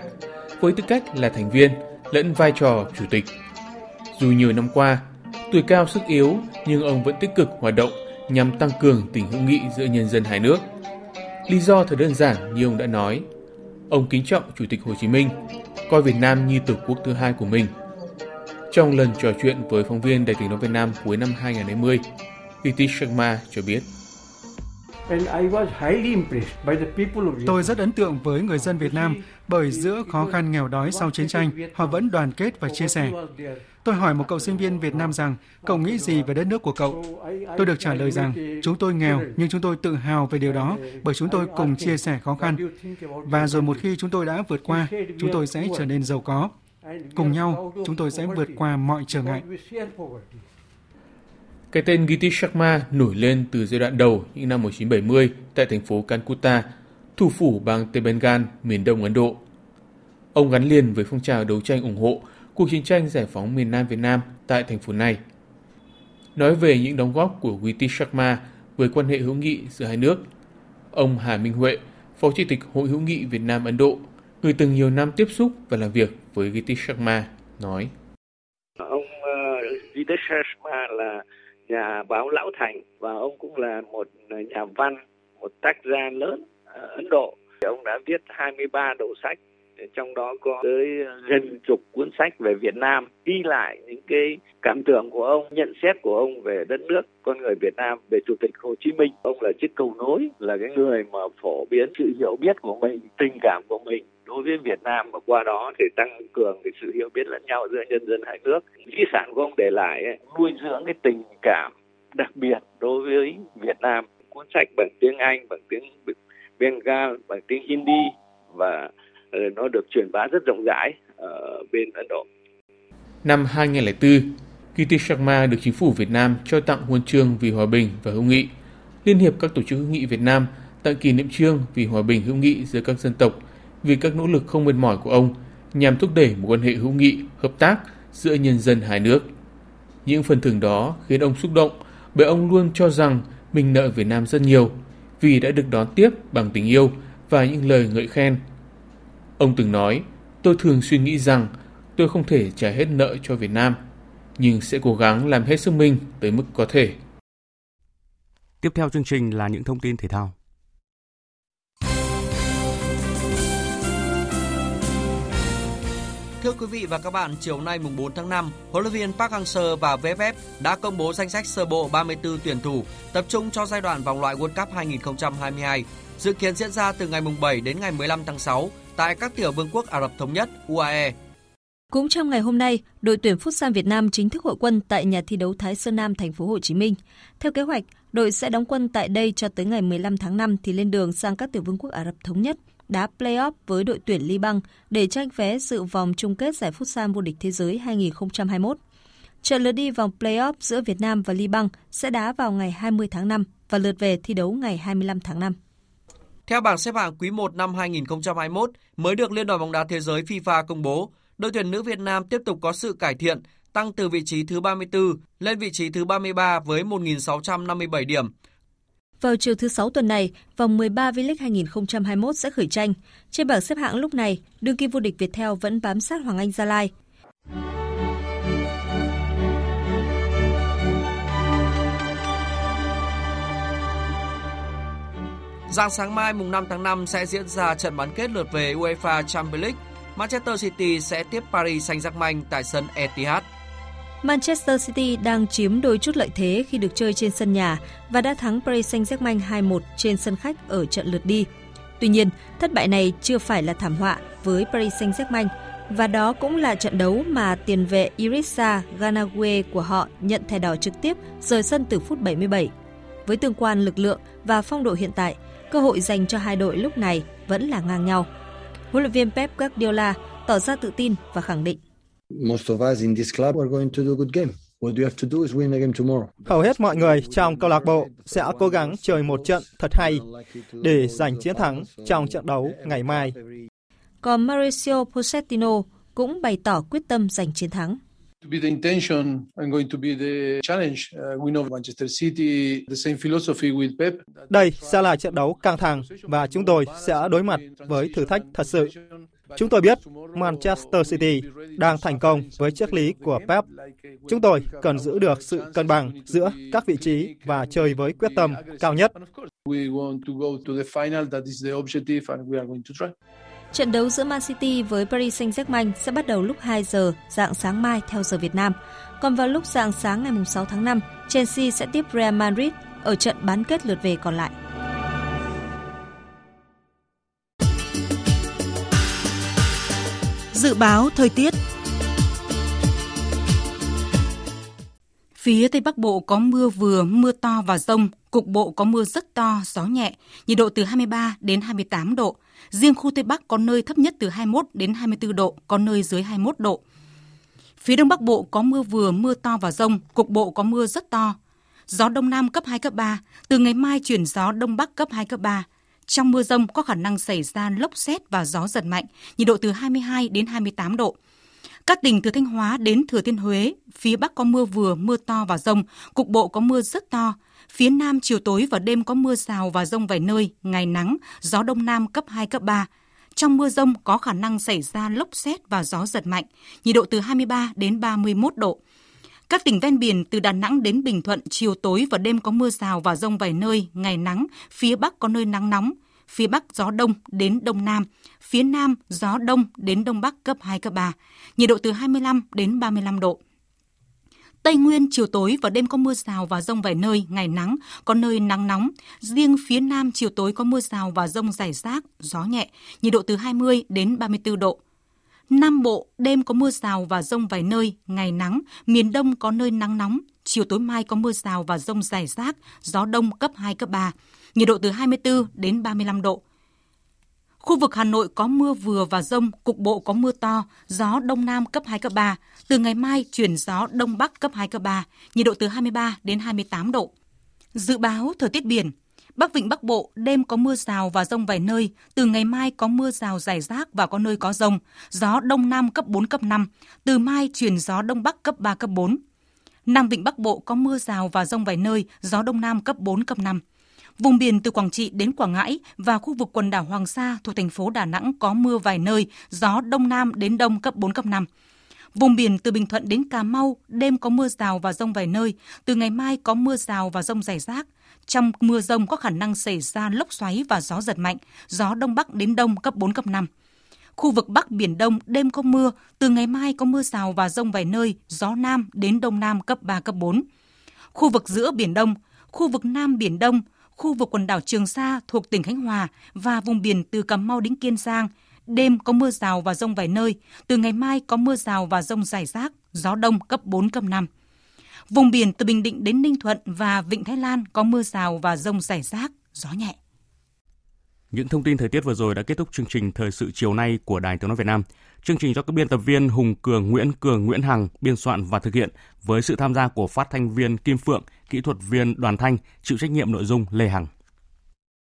[SPEAKER 34] với tư cách là thành viên lẫn vai trò chủ tịch. Dù nhiều năm qua, tuổi cao sức yếu nhưng ông vẫn tích cực hoạt động nhằm tăng cường tình hữu nghị giữa nhân dân hai nước. Lý do thật đơn giản như ông đã nói. Ông kính trọng Chủ tịch Hồ Chí Minh, coi Việt Nam như tổ quốc thứ hai của mình. Trong lần trò chuyện với phóng viên Đài tiếng nói Việt Nam cuối năm 2020, Iti Sharma cho biết.
[SPEAKER 21] Tôi rất ấn tượng với người dân Việt Nam bởi giữa khó khăn nghèo đói sau chiến tranh, họ vẫn đoàn kết và chia sẻ. Tôi hỏi một cậu sinh viên Việt Nam rằng, cậu nghĩ gì về đất nước của cậu? Tôi được trả lời rằng, chúng tôi nghèo nhưng chúng tôi tự hào về điều đó bởi chúng tôi cùng chia sẻ khó khăn. Và rồi một khi chúng tôi đã vượt qua, chúng tôi sẽ trở nên giàu có. Cùng nhau, chúng tôi sẽ vượt qua mọi trở ngại.
[SPEAKER 34] Cái tên Giti Sharma nổi lên từ giai đoạn đầu những năm 1970 tại thành phố Calcutta, thủ phủ bang Tebengal, miền đông Ấn Độ. Ông gắn liền với phong trào đấu tranh ủng hộ cuộc chiến tranh giải phóng miền Nam Việt Nam tại thành phố này. Nói về những đóng góp của Giti Sharma với quan hệ hữu nghị giữa hai nước, ông Hà Minh Huệ, Phó Chủ tịch Hội hữu nghị Việt Nam Ấn Độ, người từng nhiều năm tiếp xúc và làm việc với Gita Sharma, nói.
[SPEAKER 35] Ông uh, Sharma là nhà báo lão thành và ông cũng là một nhà văn, một tác gia lớn ở Ấn Độ. Ông đã viết 23 đầu sách trong đó có tới gần chục cuốn sách về Việt Nam ghi lại những cái cảm tưởng của ông, nhận xét của ông về đất nước, con người Việt Nam, về Chủ tịch Hồ Chí Minh. Ông là chiếc cầu nối, là cái người mà phổ biến sự hiểu biết của mình, tình cảm của mình đối với Việt Nam và qua đó thì tăng cường cái sự hiểu biết lẫn nhau giữa nhân dân hai nước. Di sản của ông để lại ấy, nuôi dưỡng cái tình cảm đặc biệt đối với Việt Nam. Cuốn sách bằng tiếng Anh, bằng tiếng Bengal, bằng tiếng Hindi và ờ, nó được truyền bá rất rộng rãi ở bên Ấn Độ.
[SPEAKER 34] Năm 2004, Kiti Sharma được chính phủ Việt Nam cho tặng huân chương vì hòa bình và hữu nghị. Liên hiệp các tổ chức hữu nghị Việt Nam tặng kỷ niệm trương vì hòa bình hữu nghị giữa các dân tộc vì các nỗ lực không mệt mỏi của ông nhằm thúc đẩy một quan hệ hữu nghị, hợp tác giữa nhân dân hai nước. Những phần thưởng đó khiến ông xúc động bởi ông luôn cho rằng mình nợ Việt Nam rất nhiều vì đã được đón tiếp bằng tình yêu và những lời ngợi khen Ông từng nói, tôi thường suy nghĩ rằng tôi không thể trả hết nợ cho Việt Nam, nhưng sẽ cố gắng làm hết sức mình tới mức có thể.
[SPEAKER 1] Tiếp theo chương trình là những thông tin thể thao.
[SPEAKER 36] Thưa quý vị và các bạn, chiều nay mùng 4 tháng 5, huấn luyện viên Park Hang-seo và VFF đã công bố danh sách sơ bộ 34 tuyển thủ tập trung cho giai đoạn vòng loại World Cup 2022, dự kiến diễn ra từ ngày mùng 7 đến ngày 15 tháng 6 tại các tiểu vương quốc Ả Rập Thống Nhất UAE.
[SPEAKER 37] Cũng trong ngày hôm nay, đội tuyển Futsal Việt Nam chính thức hội quân tại nhà thi đấu Thái Sơn Nam, thành phố Hồ Chí Minh. Theo kế hoạch, đội sẽ đóng quân tại đây cho tới ngày 15 tháng 5 thì lên đường sang các tiểu vương quốc Ả Rập Thống Nhất đá play-off với đội tuyển Liban để tranh vé dự vòng chung kết giải Futsal vô địch thế giới 2021. Trận lượt đi vòng play-off giữa Việt Nam và Liban sẽ đá vào ngày 20 tháng 5 và lượt về thi đấu ngày 25 tháng 5.
[SPEAKER 36] Theo bảng xếp hạng quý 1 năm 2021 mới được Liên đoàn bóng đá thế giới FIFA công bố, đội tuyển nữ Việt Nam tiếp tục có sự cải thiện, tăng từ vị trí thứ 34 lên vị trí thứ 33 với 1.657 điểm.
[SPEAKER 37] Vào chiều thứ Sáu tuần này, vòng 13 V-League 2021 sẽ khởi tranh. Trên bảng xếp hạng lúc này, đương kim vô địch Viettel vẫn bám sát Hoàng Anh Gia Lai.
[SPEAKER 36] Dạng sáng mai mùng 5 tháng 5 sẽ diễn ra trận bán kết lượt về UEFA Champions League. Manchester City sẽ tiếp Paris Saint-Germain tại sân Etihad.
[SPEAKER 37] Manchester City đang chiếm đôi chút lợi thế khi được chơi trên sân nhà và đã thắng Paris Saint-Germain 2-1 trên sân khách ở trận lượt đi. Tuy nhiên, thất bại này chưa phải là thảm họa với Paris Saint-Germain và đó cũng là trận đấu mà tiền vệ Irissa Ganague của họ nhận thẻ đỏ trực tiếp rời sân từ phút 77. Với tương quan lực lượng và phong độ hiện tại, cơ hội dành cho hai đội lúc này vẫn là ngang nhau. Huấn luyện viên Pep Guardiola tỏ ra tự tin và khẳng định.
[SPEAKER 38] Hầu hết mọi người trong câu lạc bộ sẽ cố gắng chơi một trận thật hay để giành chiến thắng trong trận đấu ngày mai.
[SPEAKER 37] Còn Mauricio Pochettino cũng bày tỏ quyết tâm giành chiến thắng. To be the intention and going to be the challenge. Uh, we know Manchester City, the same philosophy with Pep.
[SPEAKER 38] Đây sẽ là trận đấu căng thẳng và chúng tôi sẽ đối mặt với thử thách thật sự. Chúng tôi biết Manchester City đang thành công với triết lý của Pep. Chúng tôi cần giữ được sự cân bằng giữa các vị trí và chơi với quyết tâm cao nhất.
[SPEAKER 37] Trận đấu giữa Man City với Paris Saint-Germain sẽ bắt đầu lúc 2 giờ dạng sáng mai theo giờ Việt Nam. Còn vào lúc dạng sáng ngày 6 tháng 5, Chelsea sẽ tiếp Real Madrid ở trận bán kết lượt về còn lại.
[SPEAKER 4] Dự báo thời tiết Phía Tây Bắc Bộ có mưa vừa, mưa to và rông, cục bộ có mưa rất to, gió nhẹ, nhiệt độ từ 23 đến 28 độ. Riêng khu Tây Bắc có nơi thấp nhất từ 21 đến 24 độ, có nơi dưới 21 độ. Phía Đông Bắc Bộ có mưa vừa, mưa to và rông, cục bộ có mưa rất to. Gió Đông Nam cấp 2, cấp 3, từ ngày mai chuyển gió Đông Bắc cấp 2, cấp 3. Trong mưa rông có khả năng xảy ra lốc xét và gió giật mạnh, nhiệt độ từ 22 đến 28 độ. Các tỉnh từ Thanh Hóa đến Thừa Thiên Huế, phía Bắc có mưa vừa, mưa to và rông, cục bộ có mưa rất to. Phía Nam chiều tối và đêm có mưa rào và rông vài nơi, ngày nắng, gió Đông Nam cấp 2, cấp 3. Trong mưa rông có khả năng xảy ra lốc xét và gió giật mạnh, nhiệt độ từ 23 đến 31 độ. Các tỉnh ven biển từ Đà Nẵng đến Bình Thuận chiều tối và đêm có mưa rào và rông vài nơi, ngày nắng, phía Bắc có nơi nắng nóng, phía Bắc gió đông đến đông nam, phía Nam gió đông đến đông bắc cấp 2, cấp 3, nhiệt độ từ 25 đến 35 độ. Tây Nguyên chiều tối và đêm có mưa rào và rông vài nơi, ngày nắng, có nơi nắng nóng. Riêng phía Nam chiều tối có mưa rào và rông rải rác, gió nhẹ, nhiệt độ từ 20 đến 34 độ. Nam Bộ đêm có mưa rào và rông vài nơi, ngày nắng, miền Đông có nơi nắng nóng, chiều tối mai có mưa rào và rông rải rác, gió đông cấp 2, cấp 3, nhiệt độ từ 24 đến 35 độ. Khu vực Hà Nội có mưa vừa và rông, cục bộ có mưa to, gió đông nam cấp 2, cấp 3. Từ ngày mai chuyển gió đông bắc cấp 2, cấp 3, nhiệt độ từ 23 đến 28 độ. Dự báo thời tiết biển, Bắc Vịnh Bắc Bộ đêm có mưa rào và rông vài nơi, từ ngày mai có mưa rào rải rác và có nơi có rông, gió đông nam cấp 4, cấp 5, từ mai chuyển gió đông bắc cấp 3, cấp 4. Nam Vịnh Bắc Bộ có mưa rào và rông vài nơi, gió đông nam cấp 4, cấp 5. Vùng biển từ Quảng Trị đến Quảng Ngãi và khu vực quần đảo Hoàng Sa thuộc thành phố Đà Nẵng có mưa vài nơi, gió đông nam đến đông cấp 4, cấp 5. Vùng biển từ Bình Thuận đến Cà Mau, đêm có mưa rào và rông vài nơi, từ ngày mai có mưa rào và rông rải rác. Trong mưa rông có khả năng xảy ra lốc xoáy và gió giật mạnh, gió đông bắc đến đông cấp 4, cấp 5. Khu vực Bắc Biển Đông đêm có mưa, từ ngày mai có mưa rào và rông vài nơi, gió Nam đến Đông Nam cấp 3, cấp 4. Khu vực giữa Biển Đông, khu vực Nam Biển Đông, khu vực quần đảo Trường Sa thuộc tỉnh Khánh Hòa và vùng biển từ Cà Mau đến Kiên Giang, đêm có mưa rào và rông vài nơi, từ ngày mai có mưa rào và rông rải rác, gió đông cấp 4, cấp 5. Vùng biển từ Bình Định đến Ninh Thuận và Vịnh Thái Lan có mưa rào và rông rải rác, gió nhẹ.
[SPEAKER 1] Những thông tin thời tiết vừa rồi đã kết thúc chương trình thời sự chiều nay của Đài Tiếng nói Việt Nam. Chương trình do các biên tập viên Hùng Cường, Nguyễn Cường, Nguyễn Hằng biên soạn và thực hiện với sự tham gia của phát thanh viên Kim Phượng, kỹ thuật viên Đoàn Thanh, chịu trách nhiệm nội dung Lê Hằng.